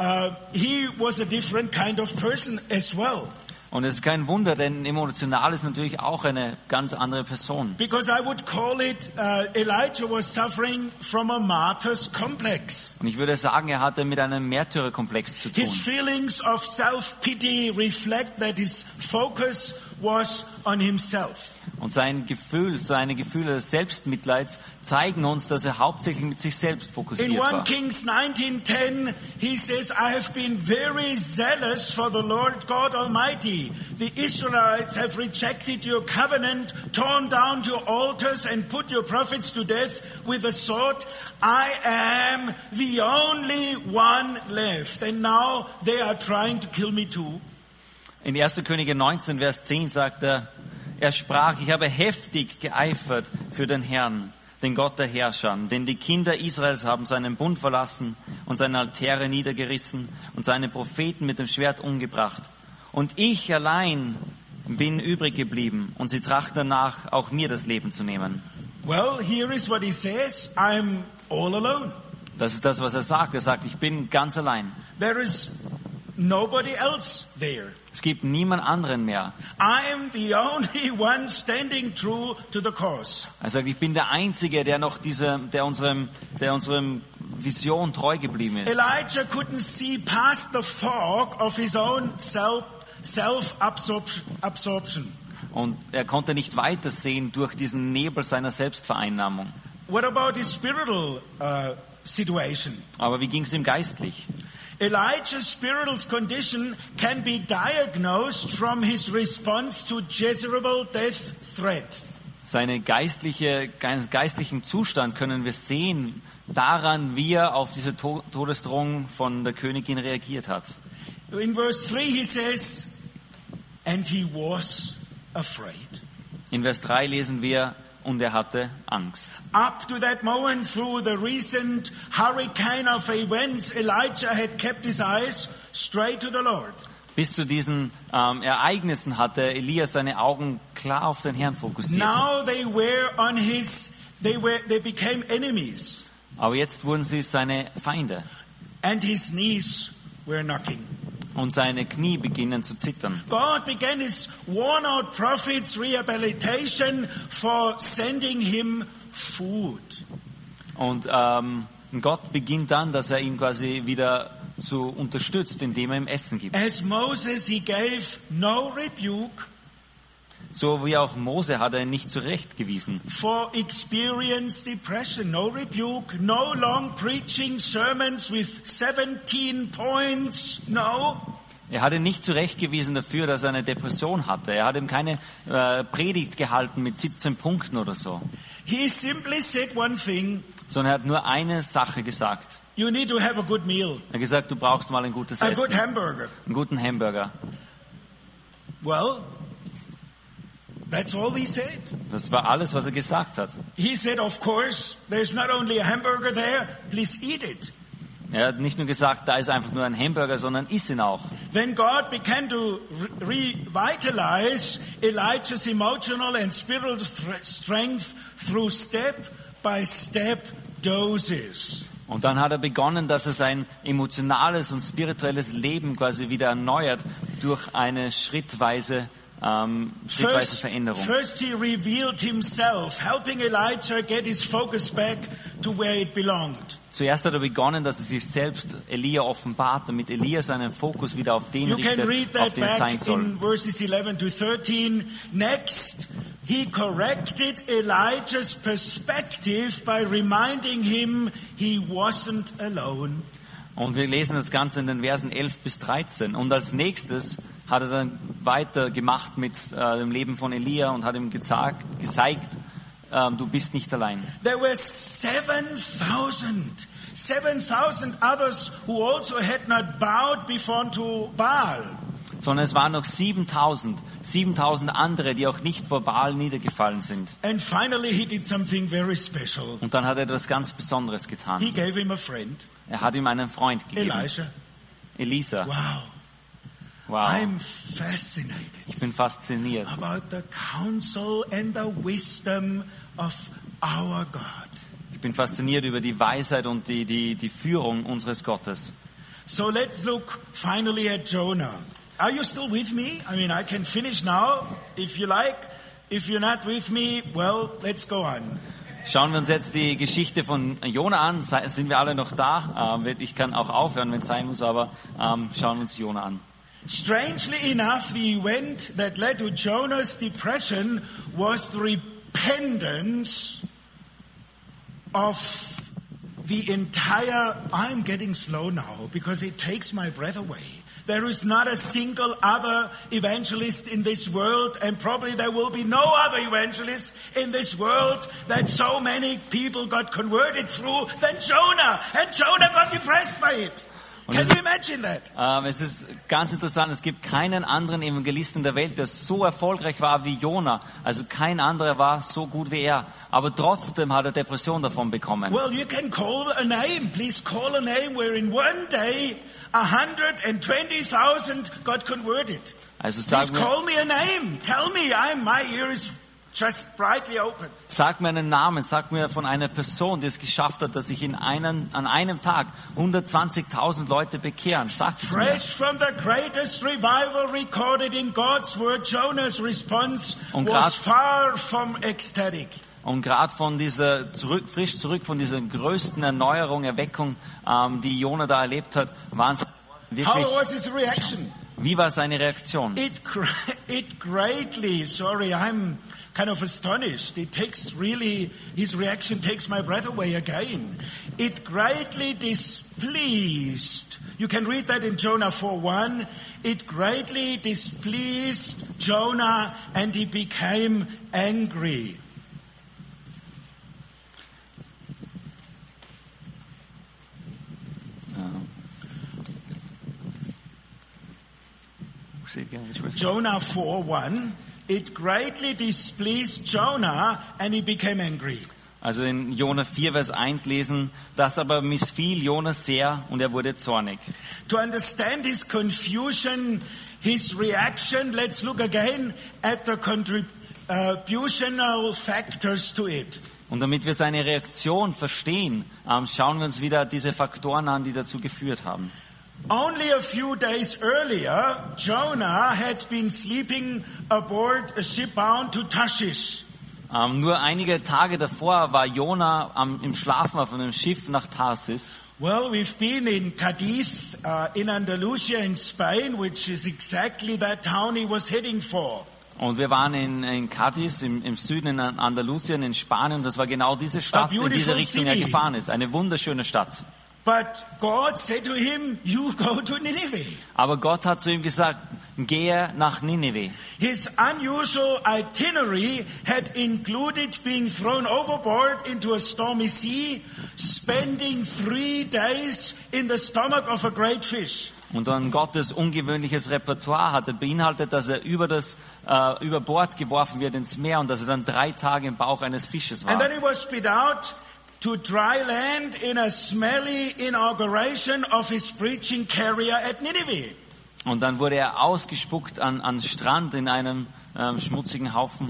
uh, he was a different kind of person as well. Und es ist kein Wunder, denn emotional ist natürlich auch eine ganz andere Person. Because I would call it, uh, Elijah was suffering from a martyr's complex. Und ich würde sagen, er hatte mit einem Märtyrerkomplex zu His tun. feelings of self-pity reflect that his focus was on himself. Und sein Gefühl, seine Gefühle des Selbstmitleids zeigen uns, dass er hauptsächlich mit sich selbst In fokussiert 1 war. Kings 19:10, he says, "I have been very zealous for the Lord God Almighty. The Israelites have rejected your covenant, torn down your altars, and put your prophets to death with the sword. I am the only one left, and now they are trying to kill me too." In 1. Könige 19, Vers 10 sagt er, er sprach, ich habe heftig geeifert für den Herrn, den Gott der Herrscher, denn die Kinder Israels haben seinen Bund verlassen und seine Altäre niedergerissen und seine Propheten mit dem Schwert umgebracht. Und ich allein bin übrig geblieben und sie trachten danach, auch mir das Leben zu nehmen. Well, here is what he says, "I'm all alone. Das ist das, was er sagt. Er sagt, ich bin ganz allein. There is nobody else there." Es gibt niemand anderen mehr. I'm the only one standing true to the cause. Er sagt, ich bin der Einzige, der noch diese, der unserem, der unserem Vision treu geblieben ist. Elijah couldn't see past the fog of his own self, self-absorption. Und er konnte nicht weitersehen durch diesen Nebel seiner Selbstvereinnahmung. What about his spiritual uh, situation? Aber wie ging es ihm geistlich? Elijah's spiritual condition can be diagnosed from his response to Jezebel death threat. Seine geistliche, geistlichen Zustand können wir sehen daran, wie er auf diese To- Todesdrohung von der Königin reagiert hat. In verse 3 he says, and he was afraid. In Vers 3 lesen wir, und er hatte Angst. Up to that moment, through the recent hurricane of events, Elijah had kept his eyes straight to the Lord. Bis zu diesen ähm, Ereignissen hatte Elias seine Augen klar auf den Herrn fokussiert. Now they were on his, they were, they became enemies, Aber jetzt wurden sie seine Feinde and his knees were knocking. Und seine Knie beginnen zu zittern. God began his worn out prophet's rehabilitation for sending him food. Und ähm, Gott beginnt dann, dass er ihn quasi wieder zu unterstützt, indem er ihm Essen gibt. As Moses, he gave no rebuke So wie auch Mose hat er ihn nicht zurechtgewiesen. for experienced depression. No rebuke, no long preaching sermons with 17 points. No. Er hat ihn nicht zurechtgewiesen dafür, dass er eine Depression hatte. Er hat ihm keine äh, Predigt gehalten mit 17 Punkten oder so, He simply said one thing. sondern er hat nur eine Sache gesagt. You need to have a good meal, Er hat gesagt, du brauchst mal ein gutes a good Essen, hamburger. einen guten Hamburger. Well, that's all he said. Das war alles, was er gesagt hat. He said, of course, there's not only a hamburger there, please eat it. Er hat nicht nur gesagt, da ist einfach nur ein Hamburger, sondern iss ihn auch. Then God began to re- revitalize Elijah's emotional and spiritual strength through step by step doses. Und dann hat er begonnen, dass er sein emotionales und spirituelles Leben quasi wieder erneuert durch eine schrittweise, ähm, schrittweise First, Veränderung. first he revealed himself, helping Elijah get his focus back to where it belonged. Zuerst hat er begonnen, dass er sich selbst Elia offenbart, damit Elia seinen Fokus wieder auf den You can read richtet, auf den es sein soll. in verses 11 to 13. Next, he corrected Elijah's perspective by reminding him he wasn't alone. Und wir lesen das Ganze in den Versen 11 bis 13. Und als nächstes hat er dann weiter gemacht mit äh, dem Leben von Elia und hat ihm gesagt, gezeigt, ähm, du bist nicht allein. There were 7,000, 7,000 others who also had not bowed before to Baal. Sondern es waren noch 7000, 7000 andere, die auch nicht vor Baal niedergefallen sind. And finally he did something very special. Und dann hat er etwas ganz Besonderes He getan. gave him a friend, Er hat ihm einen Freund gegeben. Elijah. Elisa. Wow. Wow. I'm fascinated Ich bin fasziniert about the counsel and the wisdom of our God. Ich bin fasziniert über die Weisheit und die, die, die Führung unseres Gottes. So let's look finally at Jonah. Are you still with me? I mean, I can finish now if you like. If you're not with me, well, let's go on. Schauen wir uns jetzt die Geschichte von Jona an. Sind wir alle noch da? Ähm, Ich kann auch aufhören, wenn es sein muss, aber ähm, schauen wir uns Jona an. Strangely enough, the event that led to Jonah's depression was the repentance of the entire, I'm getting slow now because it takes my breath away. There is not a single other evangelist in this world and probably there will be no other evangelist in this world that so many people got converted through than Jonah. And Jonah got depressed by it. Und Can es- you imagine that? Ähm, es ist ganz interessant, es gibt keinen anderen Evangelisten der Welt, der so erfolgreich war wie Jona. Also kein anderer war so gut wie er. Aber trotzdem hat er Depression davon bekommen. Well, you can call a name. Please call a name where in one day 120,000 got converted. Also Please sag mir, call me a name. Tell me. I'm, my ear is. Sag mir einen Namen, sag mir von einer Person, die es geschafft hat, dass sich in einem, an einem Tag 120.000 Leute bekehren. Sag es mir. Fresh from the greatest revival recorded in God's word, Jonah's response Und was far from ecstatic. Und gerade von dieser zurück, frisch zurück von dieser größten Erneuerung, Erweckung, ähm, die Jona da erlebt hat, waren es wirklich. How was his reaction? Wie war seine Reaktion? It, it greatly, sorry, I'm kind of astonished. It takes really, his reaction takes my breath away again. It greatly displeased. You can read that in Jonah 4.1. It greatly displeased Jonah and he became angry. Jonah 4.1. It greatly displeased Jonah and he became angry. Also in Jona 4, Vers 1 lesen, das aber missfiel Jona sehr und er wurde zornig. To understand his confusion, his reaction, let's look again at the contributional factors to it. Und damit wir seine Reaktion verstehen, ähm, schauen wir uns wieder diese Faktoren an, die dazu geführt haben. Only a few days earlier, Jonah had been sleeping aboard a ship bound to Tarshish. Ähm, nur einige Tage davor war Jona am, im Schlafen auf einem Schiff nach Tarsis. Well, we've been in Cadiz, uh, in Andalusia in Spain, which is exactly that town he was heading for. Und wir waren in, in Cadiz im, im Süden in Andalusien in Spanien. Das war genau diese Stadt, in diese Richtung er city. gefahren ist. Eine wunderschöne Stadt. But God said to him, you go to Nineveh. Aber Gott hat zu ihm gesagt, gehe nach Nineveh. His unusual itinerary had included being thrown overboard into a stormy sea, spending three days in the stomach of a great fish. Und dann Gottes ungewöhnliches Repertoire hatte beinhaltet, dass er über das äh, über Bord geworfen wird ins Meer und dass er dann drei Tage im Bauch eines Fisches war. And then he was spit out to dry land in a smelly inauguration of his preaching carrier at Nineveh. Und dann wurde er ausgespuckt an, an Strand in einem ähm, schmutzigen Haufen.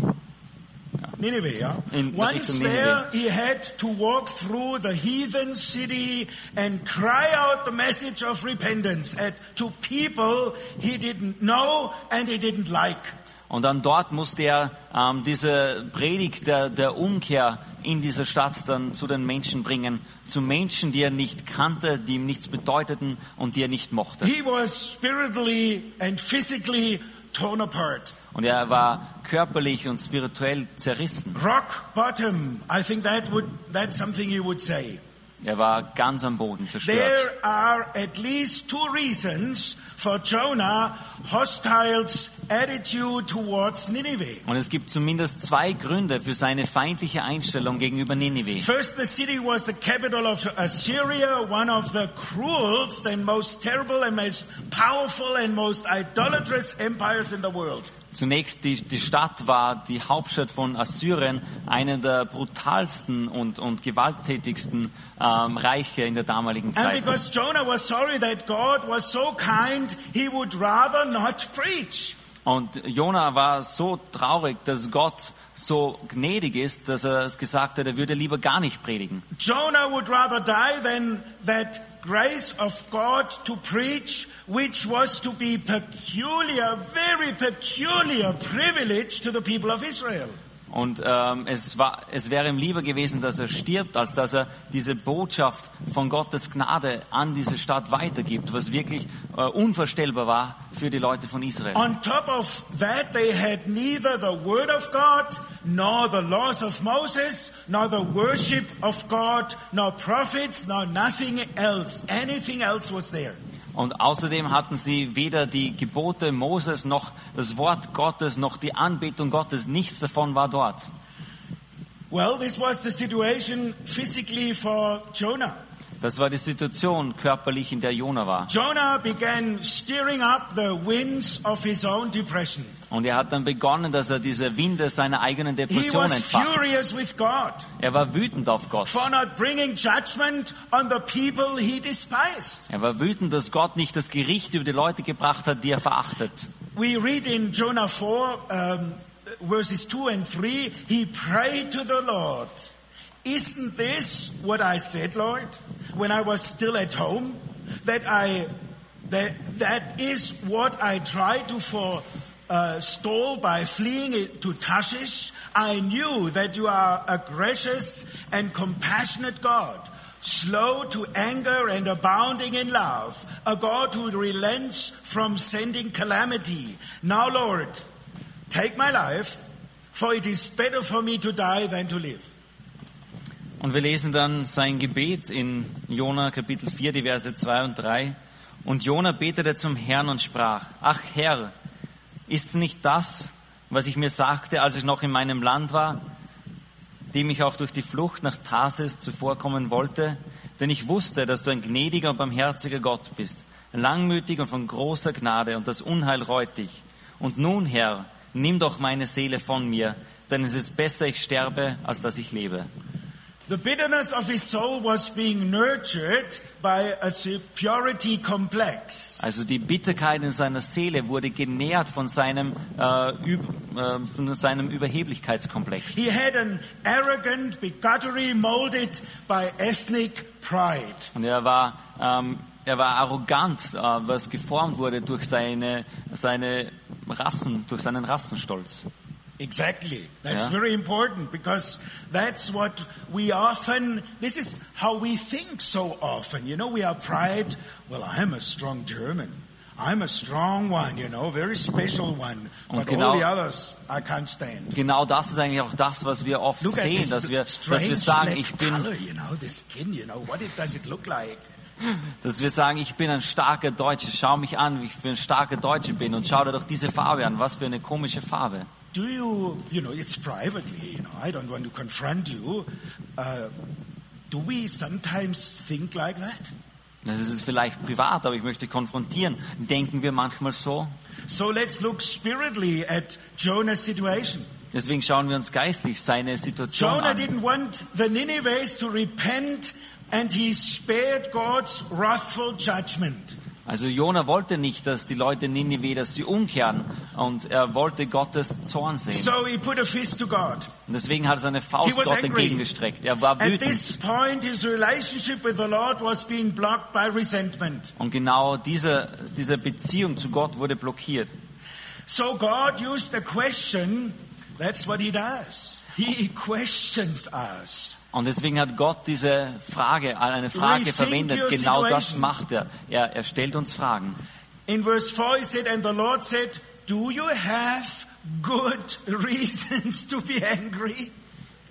Nineveh, yeah? In Once Richtung there, Nineveh. he had to walk through the heathen city and cry out the message of repentance at, to people he didn't know and he didn't like. Und dann dort musste er ähm, diese Predigt der, der Umkehr in dieser Stadt dann zu den Menschen bringen. Zu Menschen, die er nicht kannte, die ihm nichts bedeuteten und die er nicht mochte. He was spiritually and physically torn apart. Und er war körperlich und spirituell zerrissen. Rock bottom. I think that would, that's something you would say. Er war ganz am Boden zerstört. There are at least two reasons for Jonah hostile's attitude towards Nineveh. Und es gibt zumindest zwei Gründe für seine feindliche Einstellung gegenüber Ninive. First, the city was the capital of Assyria, one of the cruelest and most terrible and most powerful and most idolatrous empires in the world. Zunächst die, die Stadt war die Hauptstadt von Assyrien, eine der brutalsten und, und gewalttätigsten ähm, Reiche in der damaligen And Zeit. because Jonah was sorry that God was so kind, he would rather not preach. Und Jona war so traurig, dass Gott so gnädig ist, dass er es gesagt hat, er würde lieber gar nicht predigen. Jonah would rather die than that grace of God to preach, which was to be peculiar, very peculiar privilege to the people of Israel. Und ähm, es, war, es wäre ihm lieber gewesen, dass er stirbt, als dass er diese Botschaft von Gottes Gnade an diese Stadt weitergibt, was wirklich äh, unvorstellbar war für die Leute von Israel. On top of that, they had neither the word of God, nor the laws of Moses, nor the worship of God, nor prophets, nor nothing else. Anything else was there. Und außerdem hatten sie weder die Gebote Moses noch das Wort Gottes noch die Anbetung Gottes. Nichts davon war dort. Well, this was the situation physically for Jonah. Das war die Situation körperlich, in der Jona war. Jonah began stirring up the winds of his own depression. Und er hat dann begonnen, dass er diese Winde seiner eigenen Depression entfacht. furious with God Er war wütend auf Gott. for not bringing judgment on the people he despised. Er war wütend, dass Gott nicht das Gericht über die Leute gebracht hat, die er verachtet. We read in Jonah 4, um, verses 2 and 3, he prayed to the Lord, Isn't this what I said, Lord, when I was still at home? That I, that, that is what I tried to forestall by fleeing to Tarshish. I knew that you are a gracious and compassionate God, slow to anger and abounding in love, a God who relents from sending calamity. Now, Lord, take my life, for it is better for me to die than to live. Und wir lesen dann sein Gebet in Jona Kapitel 4, die Verse 2 und 3. Und Jona betete zum Herrn und sprach, Ach Herr, ist's nicht das, was ich mir sagte, als ich noch in meinem Land war, dem ich auch durch die Flucht nach Tarsis zuvorkommen wollte? Denn ich wusste, dass du ein gnädiger und barmherziger Gott bist, langmütig und von großer Gnade und das Unheil reut dich. Und nun, Herr, nimm doch meine Seele von mir, denn es ist besser, ich sterbe, als dass ich lebe. The bitterness of his soul was being nurtured by a superiority complex. Also die Bitterkeit in seiner Seele wurde genährt von seinem, äh, Üb, äh, von seinem Überheblichkeitskomplex. He had an arrogant bigottery molded by ethnic pride. Und er war, ähm, er war arrogant, äh, was geformt wurde durch seine, seine Rassen, durch seinen Rassenstolz. Exactly. That's Yeah. very important because that's what we often, this is how we think so often. You know, we are pride. Well, I'm a strong German. I'm a strong one, you know, very special one. But all genau- the others I can't stand. Genau das ist eigentlich auch das, was wir oft Look sehen, dass wir, dass wir sagen, ich bin, color, you know, the skin, you know, what it, does it look like? dass wir sagen, ich bin ein starker Deutscher. Schau mich an, wie ich für ein starker Deutscher bin und schau dir doch diese Farbe an. Was für eine komische Farbe. Do you, you know, it's privately, you know, I don't want to confront you. Uh, do we sometimes think like that? Das ist vielleicht privat, aber ich möchte konfrontieren. Denken wir manchmal so? So let's look spiritually at Jonah's situation. Deswegen schauen wir uns geistlich seine Situation Jonah an. didn't want the Ninevites to repent and he spared God's wrathful judgment. Also Jona wollte nicht, dass die Leute Ninive, dass sie umkehren und er wollte Gottes Zorn sehen. So he put a fist to God. Und deswegen hat er seine Faust Gott entgegengestreckt. Er war At wütend. this point, his relationship with the Lord was being blocked by resentment. Und genau diese, diese Beziehung zu Gott wurde blockiert. So God used a question. That's what he does. He questions us. Und deswegen hat Gott diese Frage, eine Frage verwendet. Genau das macht er. er. Er stellt uns Fragen. In verse 4 he said, And the Lord said, Do you have good reasons to be angry?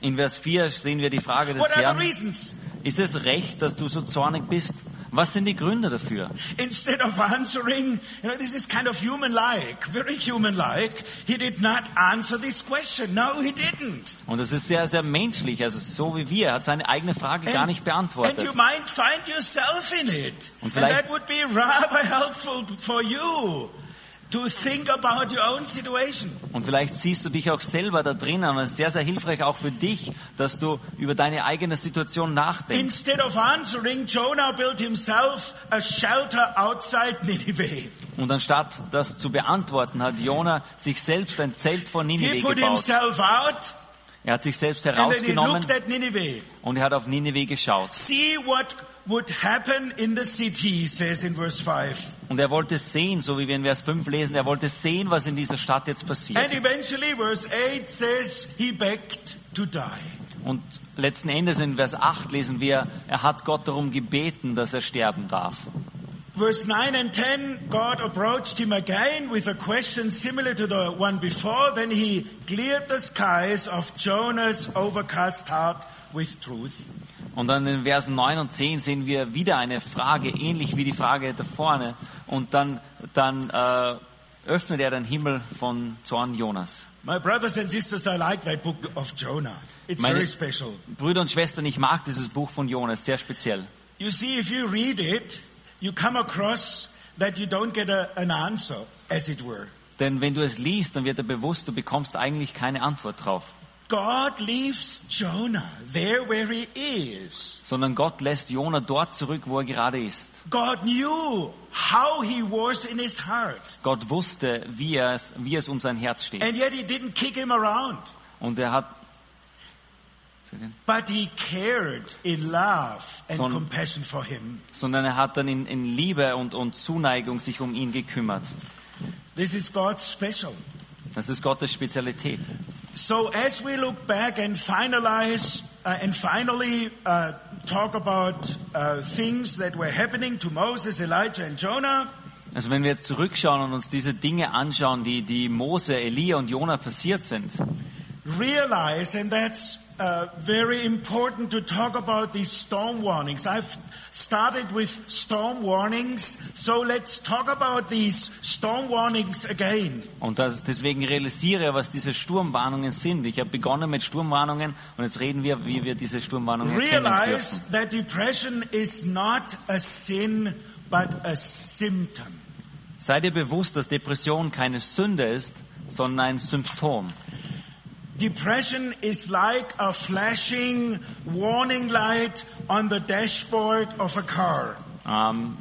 In Vers 4 sehen wir die Frage des What Herrn. ist es recht, dass du so zornig bist? Was sind die Gründe dafür? Instead of answering, you know, this is kind of human-like, very human-like, he did not answer this question. No, he didn't. Und das ist sehr, sehr menschlich, also so wie wir. Er hat seine eigene Frage gar nicht and beantwortet. you might find yourself in it. Und And vielleicht- that would be rather helpful for you to think about your own situation. Und vielleicht siehst du dich auch selber da drinnen und es ist sehr, sehr hilfreich auch für dich, dass du über deine eigene Situation nachdenkst. Instead of answering, Jonah built himself a shelter outside Nineveh. Und anstatt das zu beantworten, hat Jona sich selbst ein Zelt vor He Ninive put gebaut. himself out Er hat sich selbst he herausgenommen looked at Nineveh. und er hat auf Ninive geschaut. See what would happen in the city, he says in verse 5. Und er wollte sehen, so wie wir in Vers 5 lesen, er wollte sehen, was in dieser Stadt jetzt And passiert. eventually, verse 8 says he begged to die. Und letzten Endes in Vers 8 lesen wir, er hat Gott darum gebeten, dass er sterben darf. Verse 9 and 10, God approached him again with a question similar to the one before. Then he cleared the skies of Jonah's overcast heart with truth. Und dann in Versen 9 und 10 sehen wir wieder eine Frage, ähnlich wie die Frage da vorne. Und dann, dann äh, öffnet er den Himmel von Zorn Jonas. My brothers and sisters, I like that book of Jonah. It's Meine- very special. Brüder und Schwestern, ich mag dieses Buch von Jonas, sehr speziell. You see, if you read it, you come across that you don't get a, an answer, as it were. Denn wenn du es liest, dann wird dir bewusst, du bekommst eigentlich keine Antwort drauf. God leaves Jonah there where he is. Sondern Gott lässt Jona dort zurück, wo er gerade ist. God knew how he was in his heart. Gott wusste, wie, es, wie es um sein Herz steht. And yet he didn't kick him around. Und er hat, But he cared in love and Son- compassion for him. sondern er hat dann in, in Liebe und, und Zuneigung sich um ihn gekümmert. This is God's special. Das ist Gottes Spezialität. So as we look back and finalize uh, and finally uh, talk about uh, things that were happening to Moses, Elijah, and Jonah, Also wenn wir jetzt zurückschauen und uns diese Dinge anschauen, die, die Mose, Elia und Jona passiert sind, realize, and that's uh, very important to talk about these storm warnings. I've started with storm warnings, so let's talk about these storm warnings again. und das, deswegen realisiere, was diese Sturmwarnungen sind. Ich habe begonnen mit Sturmwarnungen und jetzt reden wir, wie wir diese Sturmwarnungen Realize that depression is not a sin, but a symptom. Sei dir bewusst, dass Depression keine Sünde ist, sondern ein Symptom. Depression is like a flashing warning light on the dashboard of a car. Ähm,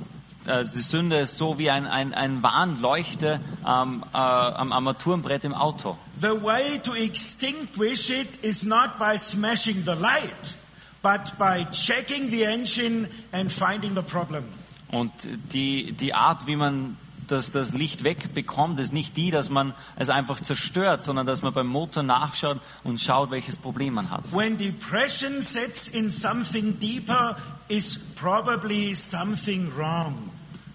äh, die Sünde ist so wie ein, ein, ein Warnleuchte ähm, äh, am Armaturenbrett im Auto. The way to extinguish it is not by smashing the light, but by checking the engine and finding the problem. Und die, die Art, wie man das, das Licht wegbekommt, ist nicht die, dass man es einfach zerstört, sondern dass man beim Motor nachschaut und schaut, welches Problem man hat. When depression sets in something deeper, is probably something wrong.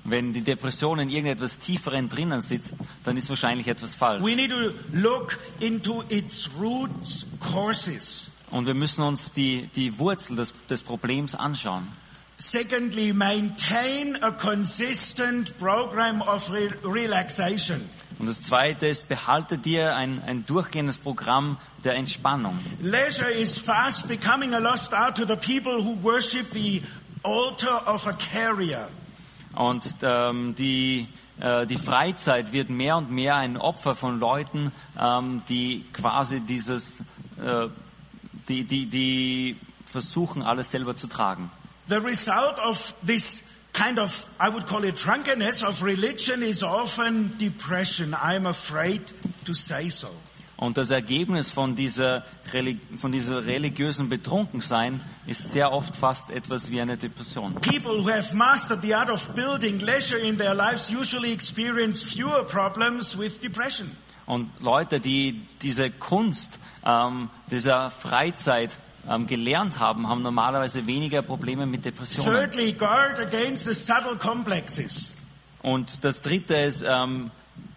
Wenn die Depression in irgendetwas Tieferen drinnen sitzt, dann ist wahrscheinlich etwas falsch. We need to look into its root causes. Und wir müssen uns die, die Wurzel des, des Problems anschauen. Secondly, maintain a consistent program of re- relaxation. Und das Zweite ist, behalte dir ein, ein durchgehendes Programm der Entspannung. Leisure is fast becoming a lost art to the people who worship the altar of a carrier. Und ähm, die, äh, die Freizeit wird mehr und mehr ein Opfer von Leuten, ähm, die quasi dieses, äh, die, die, die versuchen, alles selber zu tragen. The result of this kind of, I would call it drunkenness of religion is often depression. I'm afraid to say so. Und das Ergebnis von dieser, von dieser religiösen Betrunkensein ist sehr oft fast etwas wie eine Depression. People who have mastered the art of building leisure in their lives usually experience fewer problems with depression. Und Leute, die diese Kunst ähm, dieser Freizeit ähm, gelernt haben, haben normalerweise weniger Probleme mit Depressionen. Thirdly, guard against the subtle complexes. Und das Dritte ist, ähm,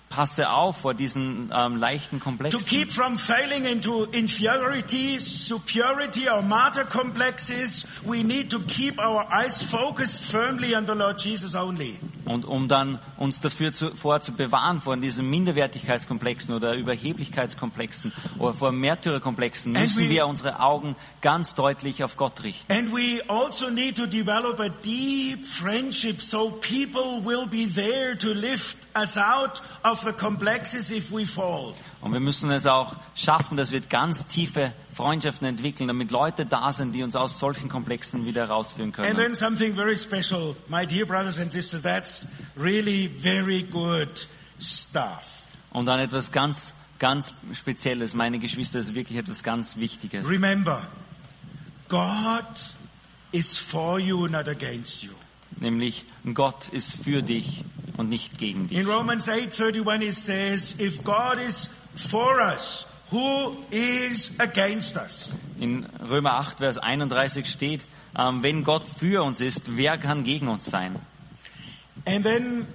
passe auf vor diesen ähm, leichten To Komplexen. keep from failing into inferiority, superiority, or martyr complexes, we need to keep our eyes focused firmly on the Lord Jesus only. Und um dann uns dafür zu, vor zu bewahren vor diesen Minderwertigkeitskomplexen oder Überheblichkeitskomplexen oder vor Märtyrerkomplexen, müssen we- wir unsere Augen ganz deutlich auf Gott richten. And we also need to develop a deep friendship so people will be there to lift us out of the complexes if we fall. Und wir müssen es auch schaffen, dass wir ganz tiefe Freundschaften entwickeln, damit Leute da sind, die uns aus solchen Komplexen wieder herausführen And können. then something very special, my dear brothers and sisters, that's really very good stuff. Und dann etwas ganz, ganz Spezielles, meine Geschwister, ist wirklich etwas ganz Wichtiges. Remember, God is for you, not against you. Nämlich, Gott ist für dich und nicht gegen dich. In Romans 8:31 it says, if God is for us, who is against us? In Römer 8, Vers 31 steht, ähm, wenn Gott für uns ist, wer kann gegen uns sein? And then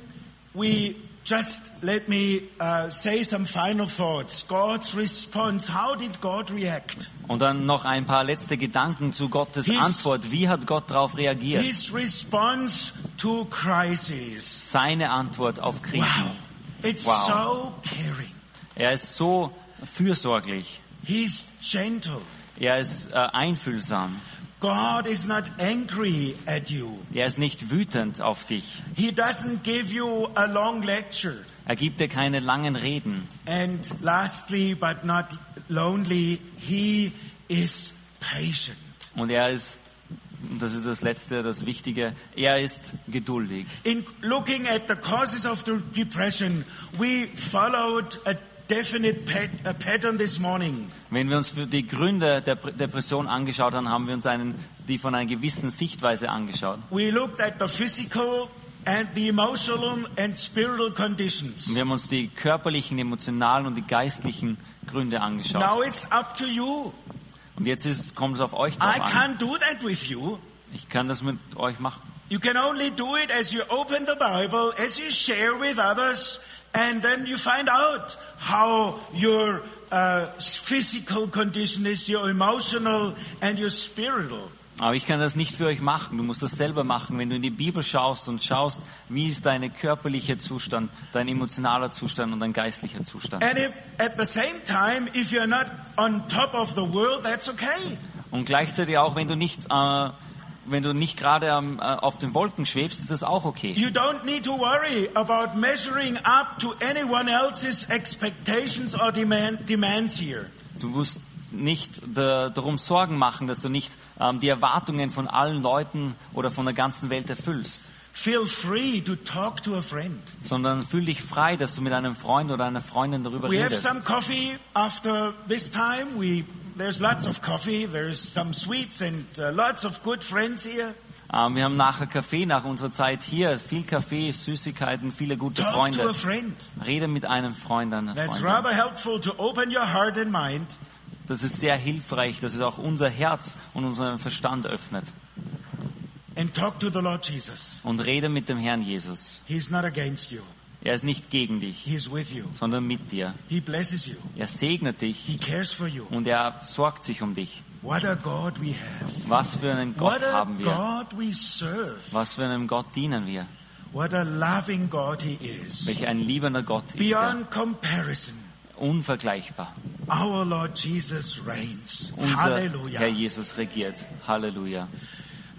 we just let me uh, say some final thoughts. God's response. How did God react? Und dann noch ein paar letzte Gedanken zu Gottes His- Antwort. Wie hat Gott darauf reagiert? His response to crisis. Seine Antwort auf Krisen. Wow. It's Wow. so caring. Er ist so fürsorglich. He's gentle. Er ist äh, einfühlsam. God is not angry at you. Er ist nicht wütend auf dich. He doesn't give you a long lecture. Er gibt dir keine langen Reden. And lastly, but not lonely, he is patient. Und er ist, und das ist das Letzte, das Wichtige, er ist geduldig. In looking at the causes of the depression, we followed a definite pat- a pattern this morning. Wenn wir uns für die Gründe der Pr- Depression angeschaut haben, haben wir uns einen, die von einer gewissen Sichtweise angeschaut. We looked at the physical and the emotional and spiritual conditions. Wir haben uns die körperlichen, emotionalen und die geistlichen Gründe angeschaut. Now it's up to you. Und jetzt ist, kommt es auf euch I drauf an. can't do that with you. Ich kann das mit euch machen. You can only do it as you open the Bible, as you share with others, and then you find out how your uh, physical condition is, your emotional and your spiritual. Aber ich kann das nicht für euch machen. Du musst das selber machen. Wenn du in die Bibel schaust und schaust, wie ist dein körperlicher Zustand, dein emotionaler Zustand und dein geistlicher Zustand. And if at the same time, if you're not on top of the world, that's okay. Und gleichzeitig auch, wenn du nicht, äh, wenn du nicht gerade ähm, äh, auf den Wolken schwebst, ist das auch okay. You don't need to worry about measuring up to anyone else's expectations or demand, demands here. Du musst nicht da, darum Sorgen machen, dass du nicht ähm, die Erwartungen von allen Leuten oder von der ganzen Welt erfüllst, Feel free to talk to a friend. sondern fühl dich frei, dass du mit einem Freund oder einer Freundin darüber We have redest. some coffee after this time. We there's lots of coffee. There's some sweets and uh, lots of good friends here. Ähm, wir haben nachher Kaffee nach unserer Zeit hier, viel Kaffee, Süßigkeiten, viele gute Talk to Freunde. a friend. Rede mit einem Freund, einer That's Freundin. rather helpful to open your heart and mind Das ist sehr hilfreich, dass es auch unser Herz und unseren Verstand öffnet. and talk to the Lord Jesus. Und rede mit dem Herrn Jesus. He's not against you. Er ist nicht gegen dich, He's with you. sondern mit dir. He blesses you. Er segnet dich He cares for you. und er sorgt sich um dich. What a God we have. Was für einen Gott haben wir? Was für einem Gott dienen wir? What a loving God he is. Welch ein liebender Gott ist er. Beyond comparison, Unvergleichbar. our Lord Jesus reigns. Unser Hallelujah. Herr Jesus regiert. Halleluja.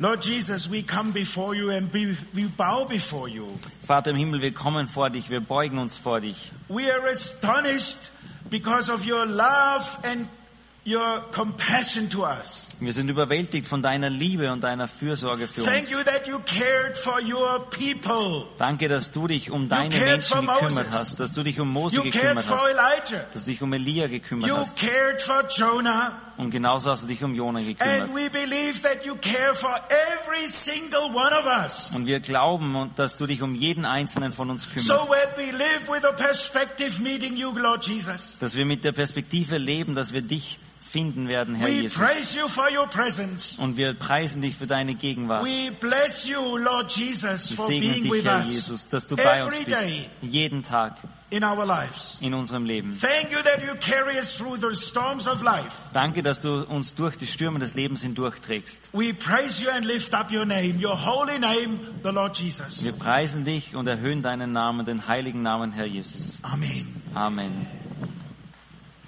Lord Jesus, we come before you and we bow before you. Vater im Himmel, wir kommen vor dich, wir beugen uns vor dich. We are astonished because of your love and your compassion to us. Wir sind überwältigt von deiner Liebe und deiner Fürsorge für Thank uns. you that you cared for your people. Danke, dass du dich um deine Menschen gekümmert Moses. hast, dass du dich um Mose You gekümmert hast, dass du dich um Elia gekümmert You hast cared for Jonah. Und genauso hast du dich um Jona gekümmert. Und wir glauben, dass du dich um jeden einzelnen von uns kümmerst, we you, dass wir mit der Perspektive leben, dass wir dich finden werden, Herr we Jesus. you. Und wir preisen dich für deine Gegenwart. You, Lord Jesus, Wir for segnen being dich, with Herr us Jesus, dass du bei uns bist, day. jeden Tag. In our lives. in unserem Leben. Thank you that you carry us through the storms of life. Danke, dass du uns durch die Stürme des Lebens hindurchträgst. We praise you and lift up your name, your holy name, the Lord Jesus. Wir preisen dich und erhöhen deinen Namen, den heiligen Namen, Herr Jesus. Amen. Amen.